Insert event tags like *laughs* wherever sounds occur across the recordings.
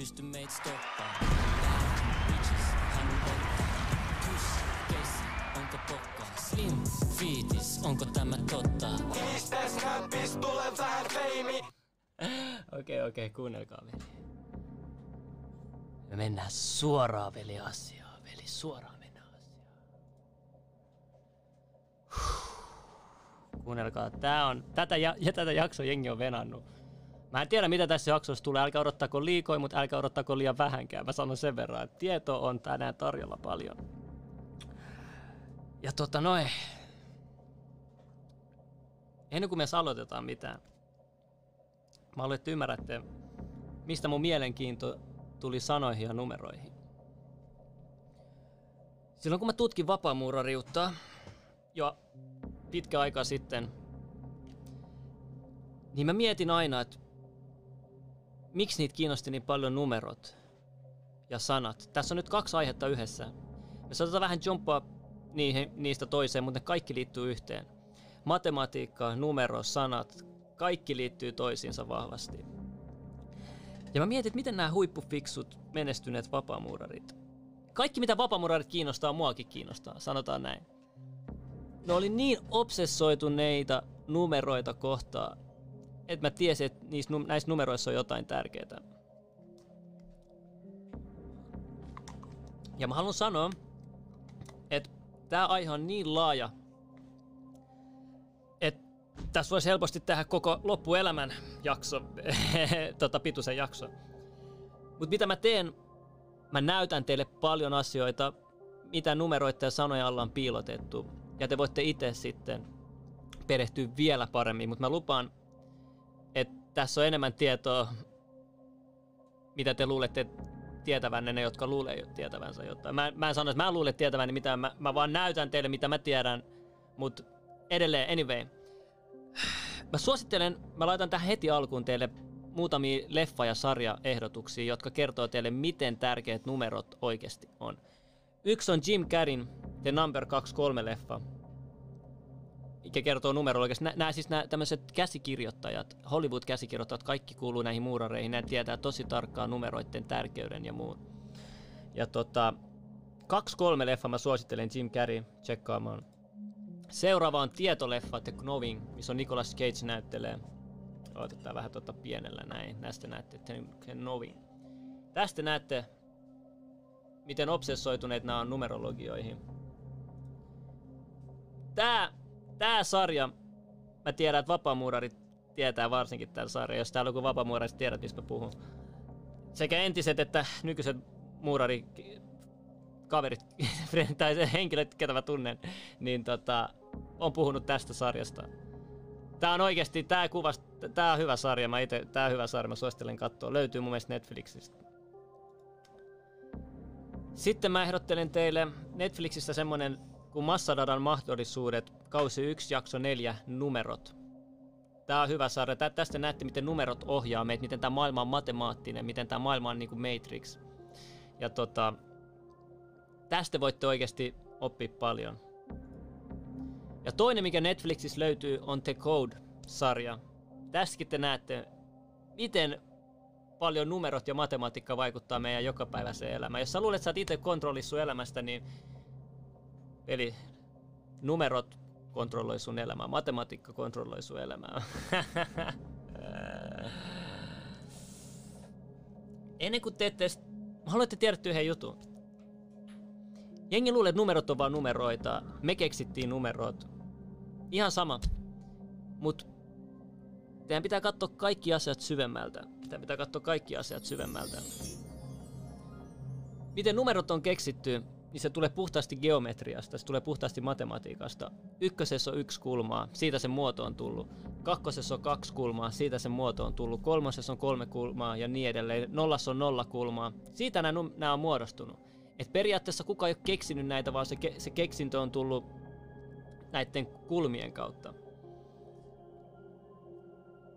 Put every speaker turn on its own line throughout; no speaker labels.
pysty meitä stoppaa. Bitches, haluan ottaa. Push, kesi, onko pokkaa? Slim, fiitis, onko tämä totta?
Kiistes näppis, tule vähän feimi. *laughs*
Okei, okei, kuunnelkaa veli. Me mennään suoraan veli asiaan, veli, suoraan mennään asiaan. Kuunnelkaa, tää on, tätä, ja, ja tätä jaksoa jengi on venannut. Mä en tiedä mitä tässä jaksossa tulee, älkää odottako liikoi, mutta älkää odottako liian vähänkään. Mä sanon sen verran, että tieto on tänään tarjolla paljon. Ja tota noin. Ennen kuin me aloitetaan mitään, mä haluan, että ymmärrätte, mistä mun mielenkiinto tuli sanoihin ja numeroihin. Silloin kun mä tutkin vapaamuurariutta jo pitkä aika sitten, niin mä mietin aina, että miksi niitä kiinnosti niin paljon numerot ja sanat. Tässä on nyt kaksi aihetta yhdessä. Me saatetaan vähän jumppaa niihin, niistä toiseen, mutta ne kaikki liittyy yhteen. Matematiikka, numero, sanat, kaikki liittyy toisiinsa vahvasti. Ja mä mietin, että miten nämä huippufiksut, menestyneet vapaamuurarit, kaikki mitä vapaamuurarit kiinnostaa, muakin kiinnostaa, sanotaan näin. Ne oli niin obsessoituneita numeroita kohtaan, että mä tiesin, että niissä, näissä numeroissa on jotain tärkeää. Ja mä haluan sanoa, että tämä aihe on niin laaja, että tässä voisi helposti tehdä koko loppuelämän jakso, *laughs* tota pituisen jakso. Mutta mitä mä teen, mä näytän teille paljon asioita, mitä numeroita ja sanoja alla on piilotettu. Ja te voitte itse sitten perehtyä vielä paremmin, mutta mä lupaan, tässä on enemmän tietoa, mitä te luulette tietävänne, ne jotka luulee jo tietävänsä jotain. Mä, mä en sano, että mä luulen tietäväni mitään, mä, mä vaan näytän teille, mitä mä tiedän, mutta edelleen, anyway. Mä suosittelen, mä laitan tähän heti alkuun teille muutamia leffa- ja sarjaehdotuksia, jotka kertoo teille, miten tärkeät numerot oikeasti on. Yksi on Jim Carreyn The Number 23 mikä kertoo numerologiasta. Nämä siis nämä tämmöiset käsikirjoittajat, Hollywood-käsikirjoittajat, kaikki kuuluu näihin muurareihin. Ne tietää tosi tarkkaan numeroiden tärkeyden ja muun. Ja tota, kaksi kolme leffa mä suosittelen Jim Carrey tsekkaamaan. Seuraava on tietoleffa The Knowing, missä on Nicolas Cage näyttelee. Otetaan vähän tota pienellä näin. Näistä näette The Knowing. Tästä näette, miten obsessoituneet nämä on numerologioihin. Tää tää sarja, mä tiedän, että vapaamuurarit tietää varsinkin tämän sarjan. Jos täällä on joku vapaamuurarit, tiedät, mistä mä puhun. Sekä entiset että nykyiset muurari kaverit *laughs* tai henkilöt, ketä mä tunnen, niin tota, on puhunut tästä sarjasta. Tää on oikeasti, tää kuvasta, tää on hyvä sarja, mä ite, tää on hyvä sarja, mä suosittelen katsoa. Löytyy mun mielestä Netflixistä. Sitten mä ehdottelen teille Netflixistä semmonen kuin Massadadan mahdollisuudet, kausi 1, jakso 4, numerot. Tämä on hyvä sarja. Tästä näette, miten numerot ohjaa meitä, miten tämä maailma on matemaattinen, miten tämä maailma on niin kuin Matrix. Ja tota, tästä voitte oikeasti oppia paljon. Ja toinen, mikä Netflixissä löytyy, on The Code-sarja. Tässäkin te näette, miten paljon numerot ja matematiikka vaikuttaa meidän jokapäiväiseen elämään. Jos sä luulet, että sä oot itse kontrollissa sun elämästä, niin Eli numerot kontrolloi sun elämää, matematiikka kontrolloi sun elämää. *laughs* Ennen kuin teette, haluatte tiedä yhden jutun. Jengi luulee, että numerot on vaan numeroita. Me keksittiin numerot. Ihan sama. Mut teidän pitää katsoa kaikki asiat syvemmältä. Teidän pitää katsoa kaikki asiat syvemmältä. Miten numerot on keksitty, niin se tulee puhtaasti geometriasta, se tulee puhtaasti matematiikasta. Ykkösessä on yksi kulmaa, siitä se muoto on tullut. Kakkosessa on kaksi kulmaa, siitä se muoto on tullut. Kolmosessa on kolme kulmaa ja niin edelleen. Nollassa on nolla kulmaa. Siitä nämä, nämä on muodostunut. Et periaatteessa kukaan ei ole keksinyt näitä, vaan se, ke, se keksintö on tullut näiden kulmien kautta.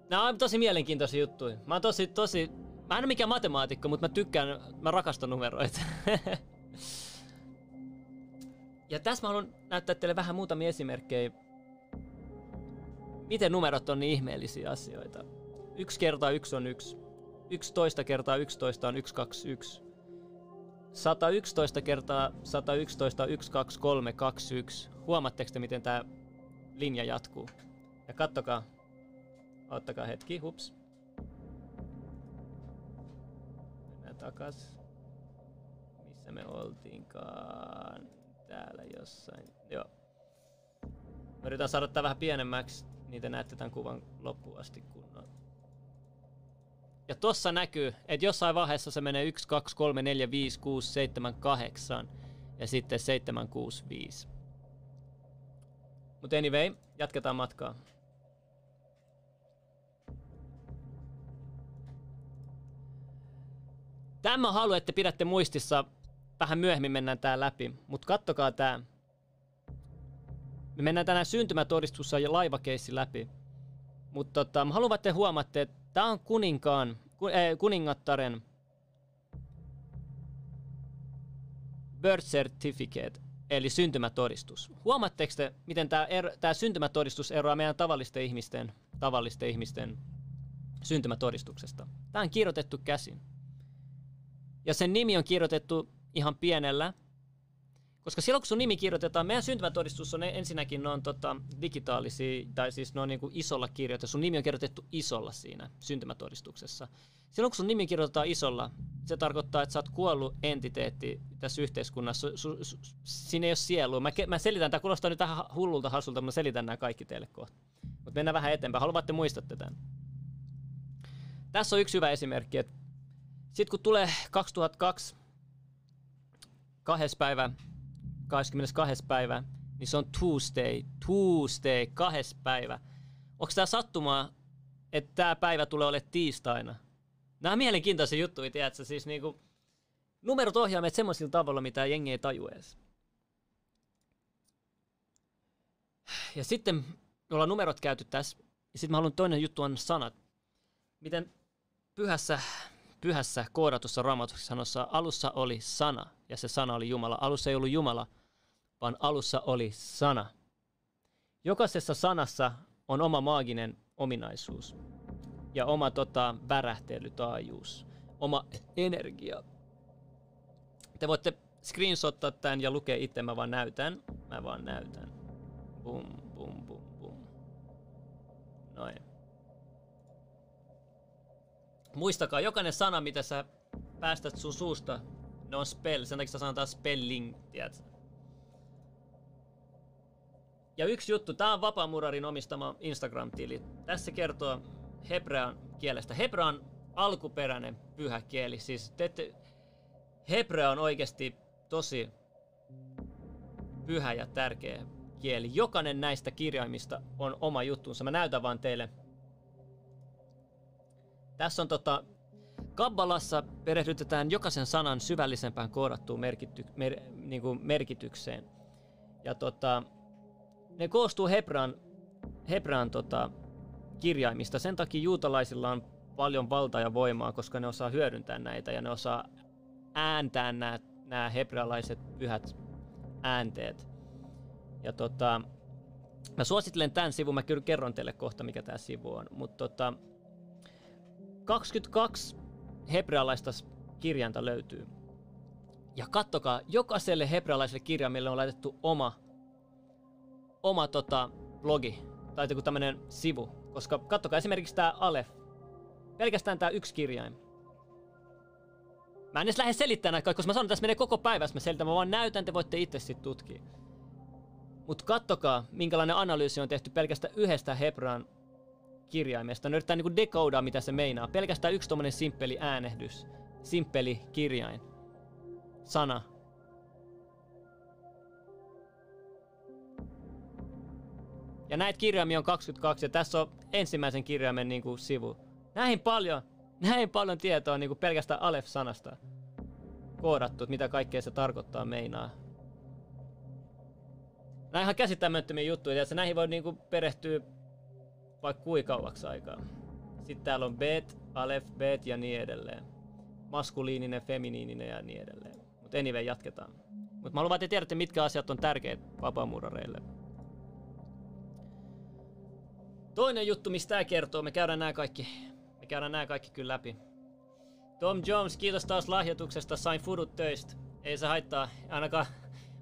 Nämä on tosi mielenkiintoisia juttuja. Mä oon tosi, tosi... Mä en ole mikään matemaatikko, mutta mä tykkään, mä rakastan numeroita. *laughs* Ja tässä mä haluan näyttää teille vähän muutamia esimerkkejä, miten numerot on niin ihmeellisiä asioita. Yksi kertaa yksi on yksi. 11 kertaa 11 on 121. 111 kertaa 111 on 1, 2, 3, 2, 1. Huomaatteko te, miten tämä linja jatkuu? Ja kattokaa. Ottakaa hetki, hups. Mennään takas. Missä me oltiinkaan? Täällä jossain. Joo. Mä yritän saada tää vähän pienemmäksi, niin te näette tämän kuvan loppuun asti kunnolla. Ja tossa näkyy, että jossain vaiheessa se menee 1, 2, 3, 4, 5, 6, 7, 8 ja sitten 7, 6, 5. Mutta anyway, jatketaan matkaa. Tämä mä haluan, että pidätte muistissa. Vähän myöhemmin mennään tää läpi. Mutta kattokaa tää. Me mennään tänään syntymätodistus ja laivakeissi läpi. Mutta tota, mä haluan, että te huomaatte, että tää on kuninkaan, ku, äh, kuningattaren birth certificate, eli syntymätodistus. Huomaatteko te, miten tämä er, tää syntymätodistus eroaa meidän tavallisten ihmisten, tavallisten ihmisten syntymätodistuksesta? Tämä on kirjoitettu käsin. Ja sen nimi on kirjoitettu ihan pienellä, koska silloin kun sun nimi kirjoitetaan, meidän syntymätodistus on ensinnäkin ne on tota, digitaalisia, tai siis ne on niinku isolla kirjoitettu. Sun nimi on kirjoitettu isolla siinä syntymätodistuksessa. Silloin kun sun nimi kirjoitetaan isolla, se tarkoittaa, että sä oot kuollut entiteetti tässä yhteiskunnassa. Su, su, siinä ei ole sielua. Mä, mä selitän, tämä kuulostaa nyt vähän hullulta hassulta, mutta mä selitän nämä kaikki teille kohta. Mutta mennään vähän eteenpäin. Haluatte muistatte tämän. Tässä on yksi hyvä esimerkki, että sitten kun tulee 2002, kahdessa päivä, 22. päivä, niin se on Tuesday, Tuesday, kahdessa päivä. Onko tämä sattumaa, että tämä päivä tulee olemaan tiistaina? Nämä on mielenkiintoisia juttuja, tiedätkö? Siis niinku, numerot ohjaa meitä semmoisilla tavalla, mitä jengi ei taju edes. Ja sitten me ollaan numerot käyty tässä. Ja sitten mä haluan toinen juttu on sanat. Miten pyhässä pyhässä koodatussa raamatussa sanossa alussa oli sana ja se sana oli Jumala. Alussa ei ollut Jumala, vaan alussa oli sana. Jokaisessa sanassa on oma maaginen ominaisuus ja oma tota, värähtelytaajuus, oma energia. Te voitte screenshottaa tämän ja lukea itse, mä vaan näytän. Mä vaan näytän. Bum, bum, bum, bum. Noin. Muistakaa, jokainen sana, mitä sä päästät sun suusta, ne on spell. Sen takia sanotaan spelling, tiedät. Ja yksi juttu, tää on Vapaamurarin omistama Instagram-tili. Tässä kertoo hebrean kielestä. Hebrea on alkuperäinen pyhä kieli. Siis te, te, hebrea on oikeasti tosi pyhä ja tärkeä kieli. Jokainen näistä kirjaimista on oma juttunsa. Mä näytän vaan teille tässä on tota, Kabbalassa perehdytetään jokaisen sanan syvällisempään koodattuun merkity, mer, niin kuin merkitykseen. Ja tota, ne koostuu Hebran, Hebran tota, kirjaimista. Sen takia juutalaisilla on paljon valtaa ja voimaa, koska ne osaa hyödyntää näitä ja ne osaa ääntää nämä, nämä hebrealaiset pyhät äänteet. Ja tota, mä suosittelen tämän sivun, mä kyllä kerron teille kohta mikä tämä sivu on, mutta tota, 22 hebrealaista kirjainta löytyy. Ja kattokaa, jokaiselle hebrealaiselle kirjaimelle on laitettu oma, oma tota, blogi tai joku tämmönen sivu. Koska kattokaa esimerkiksi tää Alef. Pelkästään tää yksi kirjain. Mä en edes lähde selittämään näitä, koska mä sanon, että tässä menee koko päivä, mä selitän, mä vaan näytän, te voitte itse sitten tutkia. Mutta kattokaa, minkälainen analyysi on tehty pelkästään yhdestä Hebran kirjaimesta. Ne yrittää niinku dekoudaa, mitä se meinaa. Pelkästään yksi tommonen simppeli äänehdys. Simppeli kirjain. Sana. Ja näitä kirjaimia on 22 ja tässä on ensimmäisen kirjaimen niinku sivu. Näin paljon, näin paljon tietoa niinku pelkästään Alef-sanasta koodattu, mitä kaikkea se tarkoittaa meinaa. Nämä ihan käsittämättömiä juttuja, että näihin voi niinku perehtyä vaikka kuinka kauaksi aikaa. Sitten täällä on bet, alef, bet ja niin edelleen. Maskuliininen, feminiininen ja niin edelleen. Mutta anyway, jatketaan. Mutta mä haluan, että te tiedätte, mitkä asiat on tärkeät vapaamurareille. Toinen juttu, mistä tämä kertoo, me käydään nämä kaikki, me käydään nämä kaikki kyllä läpi. Tom Jones, kiitos taas lahjoituksesta. Sain fudut töistä. Ei se haittaa. Ainakaan,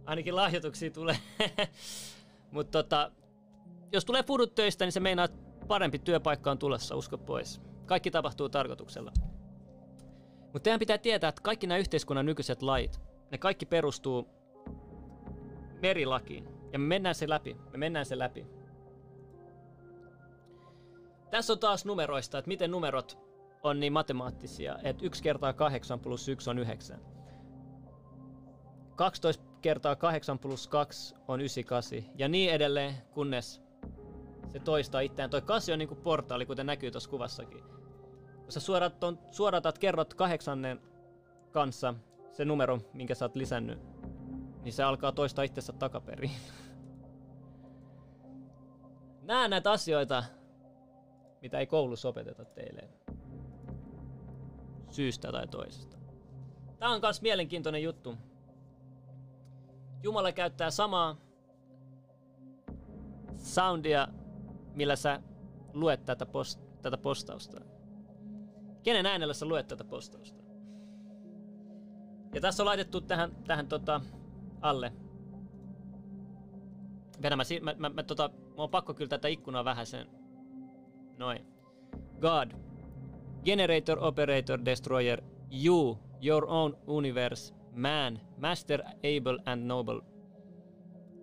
ainakin lahjoituksia tulee. *laughs* Mutta tota, jos tulee fudut töistä, niin se meinaa, parempi työpaikka on tulossa, usko pois. Kaikki tapahtuu tarkoituksella. Mutta teidän pitää tietää, että kaikki nämä yhteiskunnan nykyiset lait, ne kaikki perustuu merilakiin. Ja me mennään se läpi. Me mennään se läpi. Tässä on taas numeroista, että miten numerot on niin matemaattisia, että 1 kertaa 8 plus 1 on 9. 12 kertaa 8 plus 2 on 98 ja niin edelleen, kunnes se toistaa itseään. Toi 8 on niinku portaali, kuten näkyy tuossa kuvassakin. Kun sä suorat on, suoratat, kerrot kahdeksannen kanssa se numero, minkä sä oot lisännyt, niin se alkaa toistaa itsensä takaperin. *laughs* Nää näitä asioita, mitä ei koulussa opeteta teille. Syystä tai toisesta. Tää on kans mielenkiintoinen juttu. Jumala käyttää samaa soundia, millä sä luet tätä, post- tätä postausta. Kenen äänellä sä luet tätä postausta? Ja tässä on laitettu tähän, tähän tota, alle. Venä, mä, mä, mä, mä, tota, mä on pakko kyllä tätä ikkunaa vähän sen. Noin. God. Generator, Operator, Destroyer. You. Your own universe. Man. Master, Able and Noble.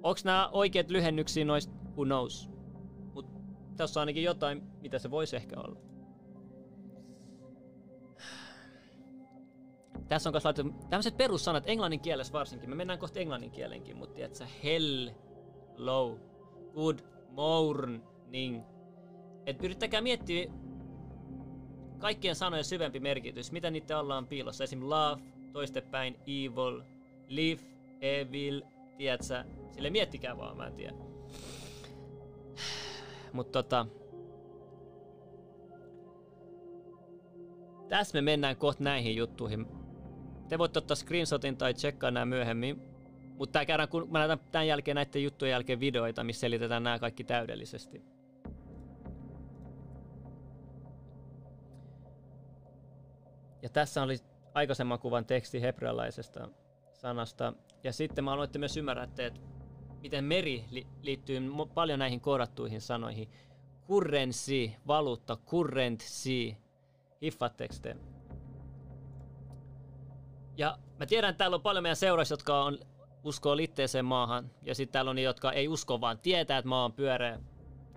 Onks nämä oikeat lyhennyksiä noista? Who knows? Tässä on ainakin jotain, mitä se voisi ehkä olla. Tässä on myös laitettu tämmöiset perussanat englannin kielessä varsinkin. Me mennään kohta englannin kielenkin, mutta tiedätkö, hell, low, good morning. Et yrittäkää miettiä kaikkien sanojen syvempi merkitys, mitä niiden alla on piilossa. Esim. love, toistepäin, evil, live, evil, tiedätkö, sille miettikää vaan, mä en tiedä. Mutta tota, tässä me mennään kohta näihin juttuihin. Te voitte ottaa screenshotin tai tsekkaa nämä myöhemmin. Mutta tää kun mä näytän tämän jälkeen näiden juttujen jälkeen videoita, missä selitetään nämä kaikki täydellisesti. Ja tässä oli aikaisemman kuvan teksti hebrealaisesta sanasta. Ja sitten mä aloitte myös ymmärrätte, että miten meri li- liittyy paljon näihin koodattuihin sanoihin. Currency, valuutta, currency. Hiffatteko te? Ja mä tiedän, että täällä on paljon meidän seuraajia, jotka on, uskoo litteeseen maahan. Ja sitten täällä on niitä, jotka ei usko, vaan tietää, että maa on pyöreä.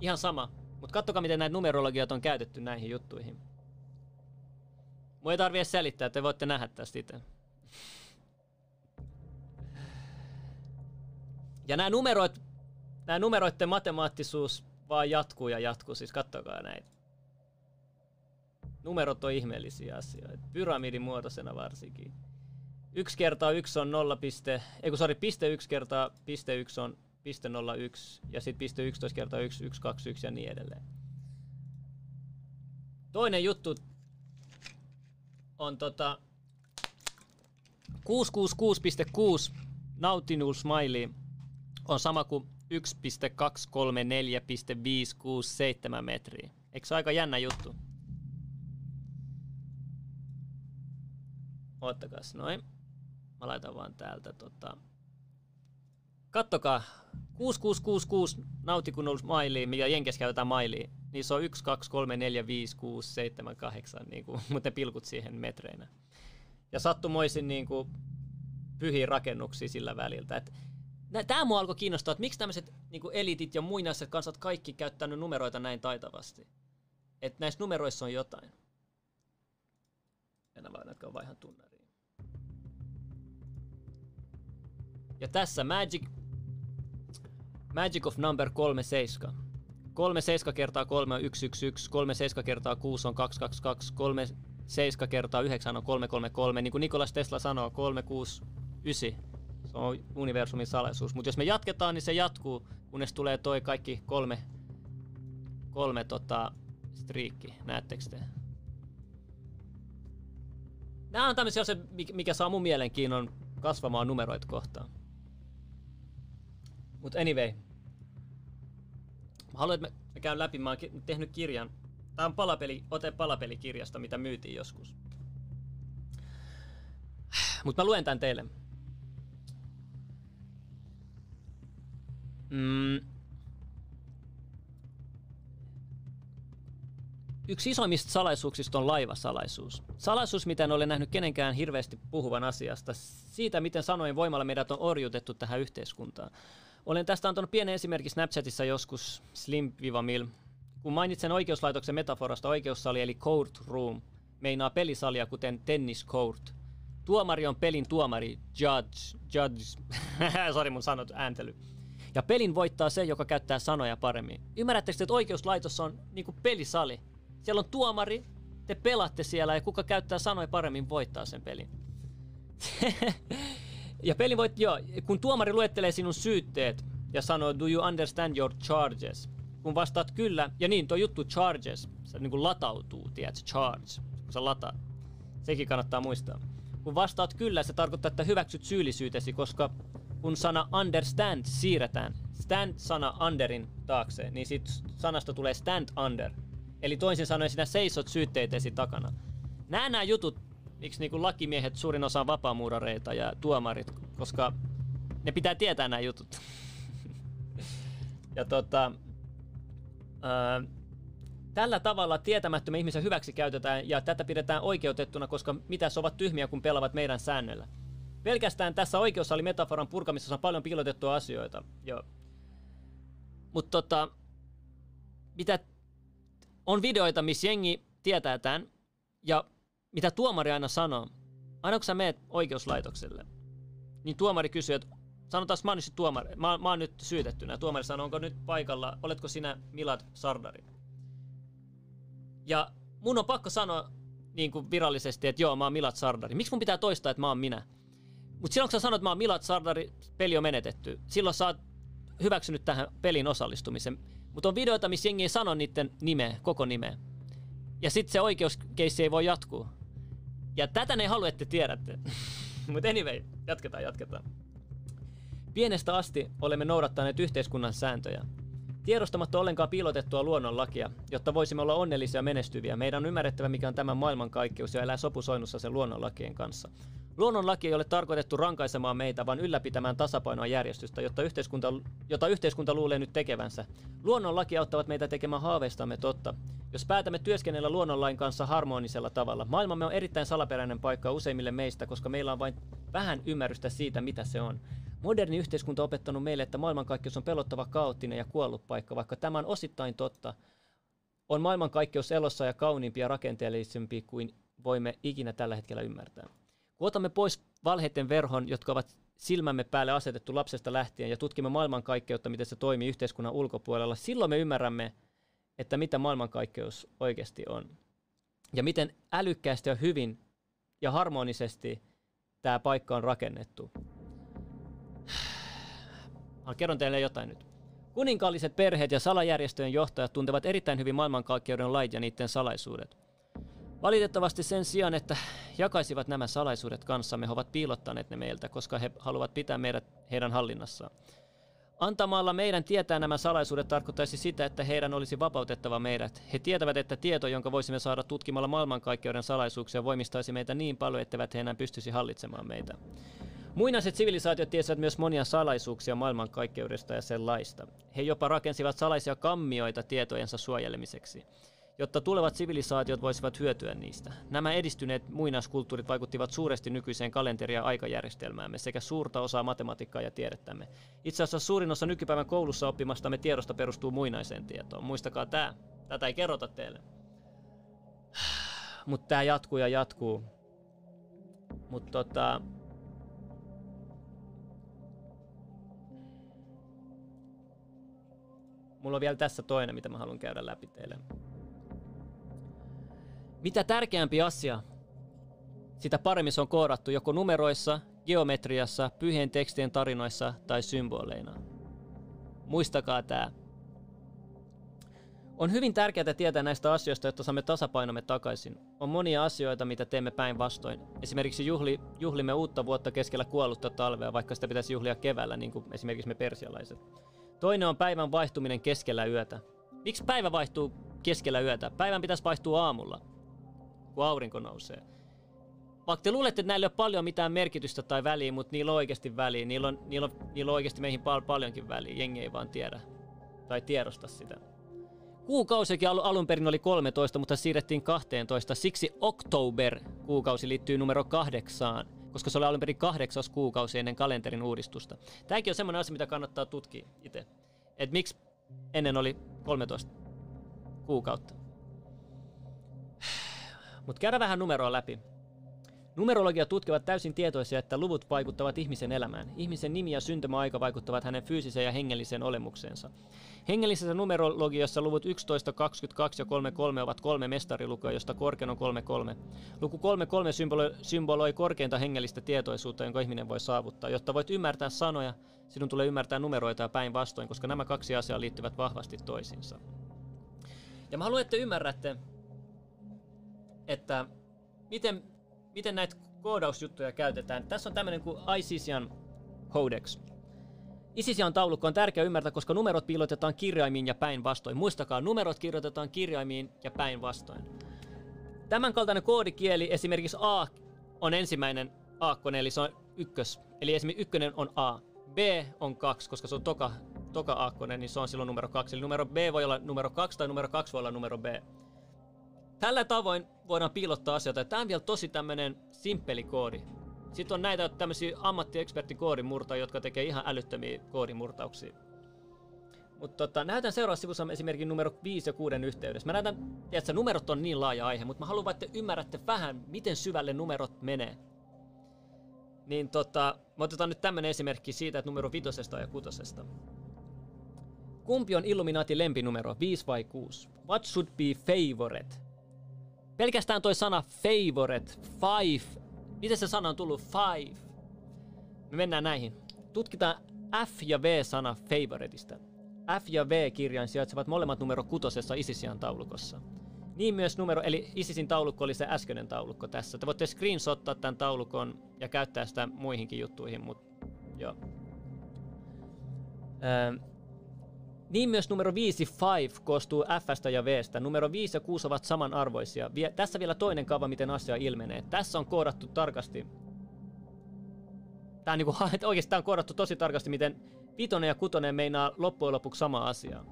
Ihan sama. Mutta kattokaa, miten näitä numerologiat on käytetty näihin juttuihin. Mua ei tarvi edes selittää, te voitte nähdä tästä itse. Ja nämä numeroit, nämä numeroiden matemaattisuus vaan jatkuu ja jatkuu, siis kattokaa näitä. Numerot on ihmeellisiä asioita, pyramidin muotoisena varsinkin. Yksi kertaa yksi on 0, piste, ei kun sorry, piste yksi kertaa piste yksi on piste 01 ja sitten piste 11 kertaa 1, 1, 2, 1 ja niin edelleen. Toinen juttu on tota 666.6 Nautilus Smiley on sama kuin 1.234.567 metriä. Eikö se aika jännä juttu? Oottakas, noin. Mä laitan vaan täältä tota... Kattokaa, 6666 Nautikunul Smiley, mikä Jenkes käytetään mailia, niin se on 1, 2, 3, 4, 5, 6, 7, 8, niin kuin, mutta ne pilkut siihen metreinä. Ja sattumoisin niin kuin, pyhiä rakennuksia sillä väliltä. Et, Tämä mua alkoi kiinnostaa, että miksi tämmöiset niin elitit ja muinaiset kansat kaikki käyttänyt numeroita näin taitavasti. Että näissä numeroissa on jotain. Enää vaan näitä vaan ihan tunnariin. Ja tässä Magic Magic of Number 37. 37 kertaa 3 on 111, 37 kertaa 6 on 222, 37 kertaa 9 on 333. Niin kuin Nikolas Tesla sanoo, 369. Se on universumin salaisuus. Mutta jos me jatketaan, niin se jatkuu, kunnes tulee toi kaikki kolme, kolme tota, striikki. Näettekö te? Nämä on tämmöisiä se, mikä saa mun mielenkiinnon kasvamaan numeroita kohtaan. Mutta anyway. Mä haluan, että mä, käyn läpi. Mä oon tehnyt kirjan. Tää on palapeli, ote palapelikirjasta, mitä myytiin joskus. Mutta mä luen tän teille. Mm. Yksi isoimmista salaisuuksista on laivasalaisuus. Salaisuus, mitä en ole nähnyt kenenkään hirveästi puhuvan asiasta. Siitä, miten sanoin voimalla meidät on orjutettu tähän yhteiskuntaan. Olen tästä antanut pienen esimerkin Snapchatissa joskus, Slim-Mil. Kun mainitsen oikeuslaitoksen metaforasta oikeussali eli court room, meinaa pelisalia kuten tennis court. Tuomari on pelin tuomari, judge, judge, *laughs* sorry mun sanot ääntely. Ja pelin voittaa se, joka käyttää sanoja paremmin. Ymmärrättekö, että oikeuslaitos on niinku pelisali? Siellä on tuomari, te pelaatte siellä ja kuka käyttää sanoja paremmin voittaa sen pelin. *laughs* ja pelin voit, joo, kun tuomari luettelee sinun syytteet ja sanoo, do you understand your charges? Kun vastaat kyllä, ja niin, tuo juttu charges, se niin kuin latautuu, tiedätkö, charge, kun sä lataat. Sekin kannattaa muistaa. Kun vastaat kyllä, se tarkoittaa, että hyväksyt syyllisyytesi, koska kun sana understand siirretään stand-sana underin taakse, niin siitä sanasta tulee stand under. Eli toisin sanoen sinä seisot syytteitesi takana. Nää nämä jutut, miksi niinku lakimiehet suurin osa on vapaamuurareita ja tuomarit, koska ne pitää tietää nämä jutut. *laughs* ja tota, ää, tällä tavalla tietämättömiä ihmisiä hyväksi käytetään ja tätä pidetään oikeutettuna, koska mitä ovat tyhmiä, kun pelaavat meidän säännöllä. Pelkästään tässä oikeussali metaforan purkamisessa on paljon piilotettuja asioita. Joo. Mutta tota, mitä on videoita, missä jengi tietää tämän, ja mitä tuomari aina sanoo, aina kun sä meet oikeuslaitokselle, niin tuomari kysyy, että sanotaan, mä oon nyt, tuomari, mä, mä oon nyt syytettynä. Tuomari sanoo, onko nyt paikalla, oletko sinä Milad Sardari? Ja mun on pakko sanoa niin kuin virallisesti, että joo, mä oon Milad Sardari. Miksi mun pitää toistaa, että mä oon minä? Mutta silloin kun sä sanot, mä oon Milad Sardari, peli on menetetty. Silloin sä oot hyväksynyt tähän pelin osallistumisen. Mutta on videoita, missä jengi ei sano niiden nimeä, koko nimeä. Ja sitten se oikeuskeissi ei voi jatkuu. Ja tätä ne ei halua, että tiedätte. *laughs* Mutta anyway, jatketaan, jatketaan. Pienestä asti olemme noudattaneet yhteiskunnan sääntöjä. Tiedostamatta ollenkaan piilotettua luonnonlakia, jotta voisimme olla onnellisia ja menestyviä, meidän on ymmärrettävä, mikä on tämän maailmankaikkeus ja elää sopusoinnussa sen luonnonlakien kanssa. Luonnonlaki ei ole tarkoitettu rankaisemaan meitä, vaan ylläpitämään tasapainoa järjestystä, jotta yhteiskunta, jota yhteiskunta luulee nyt tekevänsä. Luonnonlaki auttavat meitä tekemään haaveistamme totta. Jos päätämme työskennellä luonnonlain kanssa harmonisella tavalla, maailmamme on erittäin salaperäinen paikka useimmille meistä, koska meillä on vain vähän ymmärrystä siitä, mitä se on. Moderni yhteiskunta on opettanut meille, että maailmankaikkeus on pelottava, kaoottinen ja kuollut paikka, vaikka tämä on osittain totta. On maailmankaikkeus elossa ja kauniimpi ja rakenteellisempi kuin voimme ikinä tällä hetkellä ymmärtää. Kun otamme pois valheiden verhon, jotka ovat silmämme päälle asetettu lapsesta lähtien ja tutkimme maailmankaikkeutta, miten se toimii yhteiskunnan ulkopuolella, silloin me ymmärrämme, että mitä maailmankaikkeus oikeasti on. Ja miten älykkäästi ja hyvin ja harmonisesti tämä paikka on rakennettu. Kerron teille jotain nyt. Kuninkaalliset perheet ja salajärjestöjen johtajat tuntevat erittäin hyvin maailmankaikkeuden lait ja niiden salaisuudet. Valitettavasti sen sijaan, että jakaisivat nämä salaisuudet kanssamme, he ovat piilottaneet ne meiltä, koska he haluavat pitää meidät heidän hallinnassaan. Antamalla meidän tietää nämä salaisuudet tarkoittaisi sitä, että heidän olisi vapautettava meidät. He tietävät, että tieto, jonka voisimme saada tutkimalla maailmankaikkeuden salaisuuksia, voimistaisi meitä niin paljon, etteivät he enää pystyisi hallitsemaan meitä. Muinaiset sivilisaatiot tiesivät myös monia salaisuuksia maailmankaikkeudesta ja sen laista. He jopa rakensivat salaisia kammioita tietojensa suojelemiseksi jotta tulevat sivilisaatiot voisivat hyötyä niistä. Nämä edistyneet muinaiskulttuurit vaikuttivat suuresti nykyiseen kalenteri- ja aikajärjestelmäämme sekä suurta osaa matematiikkaa ja tiedettämme. Itse asiassa suurin osa nykypäivän koulussa oppimastamme tiedosta perustuu muinaiseen tietoon. Muistakaa tämä. Tätä ei kerrota teille. *sighs* Mutta tämä jatkuu ja jatkuu. Mutta tota... Mulla on vielä tässä toinen, mitä mä haluan käydä läpi teille. Mitä tärkeämpi asia, sitä paremmin se on koodattu joko numeroissa, geometriassa, pyhien tekstien tarinoissa tai symboleina. Muistakaa tämä. On hyvin tärkeää tietää näistä asioista, jotta saamme tasapainomme takaisin. On monia asioita, mitä teemme päinvastoin. Esimerkiksi juhli, juhlimme uutta vuotta keskellä kuollutta talvea, vaikka sitä pitäisi juhlia keväällä, niin kuin esimerkiksi me persialaiset. Toinen on päivän vaihtuminen keskellä yötä. Miksi päivä vaihtuu keskellä yötä? Päivän pitäisi vaihtua aamulla kun aurinko nousee. vaikka te luulette, että näillä ei ole paljon mitään merkitystä tai väliä, mutta niillä on oikeasti väliä. Niillä on, niillä on, niillä on oikeasti meihin pal- paljonkin väliä. Jengi ei vaan tiedä tai tiedosta sitä. Kuukausikin al- alun perin oli 13, mutta siirrettiin 12. Siksi October-kuukausi liittyy numero kahdeksaan, koska se oli alun perin kahdeksas kuukausi ennen kalenterin uudistusta. Tämäkin on semmoinen asia, mitä kannattaa tutkia itse. Että miksi ennen oli 13 kuukautta. Mutta käydään vähän numeroa läpi. Numerologia tutkivat täysin tietoisia, että luvut vaikuttavat ihmisen elämään. Ihmisen nimi ja syntymäaika vaikuttavat hänen fyysiseen ja hengelliseen olemukseensa. Hengellisessä numerologiassa luvut 11, 22 ja 33 ovat kolme mestarilukua, josta korkein on 33. Luku 33 symboloi, symboloi korkeinta hengellistä tietoisuutta, jonka ihminen voi saavuttaa. Jotta voit ymmärtää sanoja, sinun tulee ymmärtää numeroita ja päinvastoin, koska nämä kaksi asiaa liittyvät vahvasti toisiinsa. Ja mä haluan, että ymmärrätte, että miten, miten näitä koodausjuttuja käytetään. Tässä on tämmöinen kuin ICCN Codex. Isisian taulukko on tärkeä ymmärtää, koska numerot piilotetaan kirjaimiin ja päinvastoin. Muistakaa, numerot kirjoitetaan kirjaimiin ja päinvastoin. Tämän kaltainen koodikieli, esimerkiksi A on ensimmäinen aakkone, eli se on ykkös. Eli esimerkiksi ykkönen on A. B on kaksi, koska se on toka, toka aakkone, niin se on silloin numero kaksi. Eli numero B voi olla numero kaksi tai numero kaksi voi olla numero B. Tällä tavoin voidaan piilottaa asioita. Tämä on vielä tosi tämmöinen simppeli koodi. Sitten on näitä tämmöisiä ammattieksperttikoodimurtajia, jotka tekee ihan älyttömiä koodimurtauksia. Mutta tota, näytän seuraavassa sivussa esimerkin numero 5 ja 6 yhteydessä. Mä näytän, että numerot on niin laaja aihe, mutta mä haluan, että ymmärrätte vähän, miten syvälle numerot menee. Niin tota, mä otetaan nyt tämmönen esimerkki siitä, että numero vitosesta ja kutosesta. Kumpi on Illuminati lempinumero, 5 vai 6? What should be favorite? Pelkästään toi sana favorite, five, miten se sana on tullut five? Me mennään näihin. Tutkitaan F ja V-sana favoriteista. F ja V-kirjain sijaitsevat molemmat numero kutosessa Isisian taulukossa. Niin myös numero, eli Isisin taulukko oli se äskeinen taulukko tässä. Te voitte screenshottaa tämän taulukon ja käyttää sitä muihinkin juttuihin, mutta joo. Öö, niin myös numero 5, 5, koostuu F ja V. Numero 5 ja 6 ovat samanarvoisia. Vie, tässä vielä toinen kaava, miten asia ilmenee. Tässä on koodattu tarkasti. Tämä on, niinku, *laughs* oikeasti tämä on koodattu tosi tarkasti, miten vitonen ja kutonen meinaa loppujen lopuksi sama asia.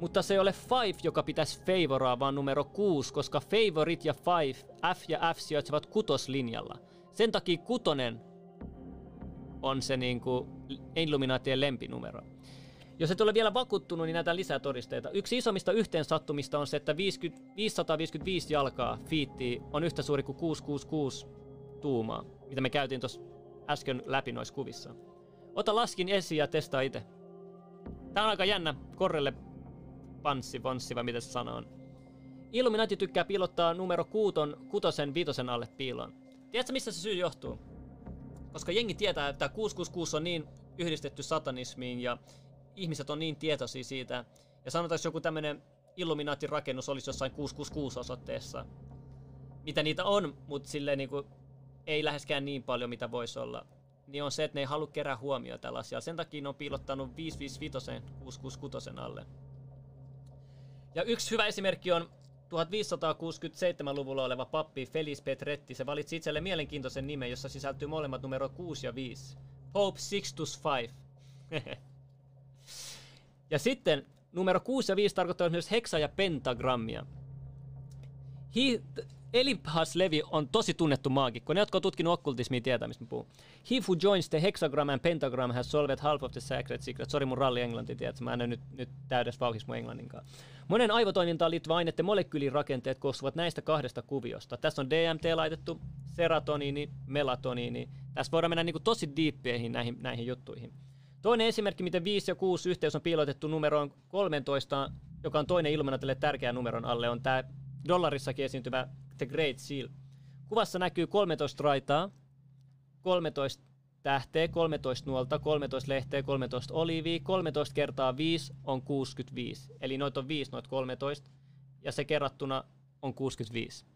Mutta se ei ole 5, joka pitäisi favoraa, vaan numero 6, koska favorit ja 5, F ja F sijaitsevat kutoslinjalla. Sen takia kutonen on se niinku Illuminaatien lempinumero. Jos et ole vielä vakuuttunut, niin näitä lisää todisteita. Yksi isommista yhteensattumista on se, että 50, 555 jalkaa fiittiä on yhtä suuri kuin 666 tuumaa, mitä me käytiin tuossa äsken läpi noissa kuvissa. Ota laskin esiin ja testaa itse. Tää on aika jännä korrelle panssi, vonssi vai miten se sanoo. Illuminati tykkää piilottaa numero kuuton, kutosen, viitosen alle piiloon. Tiedätkö missä se syy johtuu? Koska jengi tietää, että 666 on niin yhdistetty satanismiin ja ihmiset on niin tietoisia siitä. Ja sanotaan, jos joku tämmönen Illuminaatin rakennus olisi jossain 666 osoitteessa. Mitä niitä on, mutta silleen niinku ei läheskään niin paljon, mitä voisi olla. Niin on se, että ne ei halua kerää huomioon tällaisia. Sen takia ne on piilottanut 555 666 alle. Ja yksi hyvä esimerkki on 1567-luvulla oleva pappi Felis Petretti. Se valitsi itselle mielenkiintoisen nimen, jossa sisältyy molemmat numero 6 ja 5. Pope Sixtus V. *laughs* Ja sitten numero 6 ja 5 tarkoittaa myös heksa- ja pentagrammia. He, Eliphas Levi on tosi tunnettu maagikko. Ne, jotka on tutkinut okkultismia, tietää, mistä puhun. He who joins the hexagram and pentagram has solved half of the sacred secret. Sori mun ralli englanti, tiedätkö? Mä en nyt, nyt täydessä vauhissa mun englanninkaan. Monen aivotoimintaan liittyvä aineiden molekyylirakenteet koostuvat näistä kahdesta kuviosta. Tässä on DMT laitettu, serotoniini, melatoniini. Tässä voidaan mennä niin tosi diippeihin näihin, näihin juttuihin. Toinen esimerkki, miten 5 ja 6 yhteys on piilotettu numeroon 13, joka on toinen Illuminatille tärkeä numeron alle, on tämä dollarissakin esiintyvä The Great Seal. Kuvassa näkyy 13 raitaa, 13 tähteä, 13 nuolta, 13 lehteä, 13 oliivia, 13 kertaa 5 on 65. Eli noita on 5, noita 13, ja se kerrattuna on 65.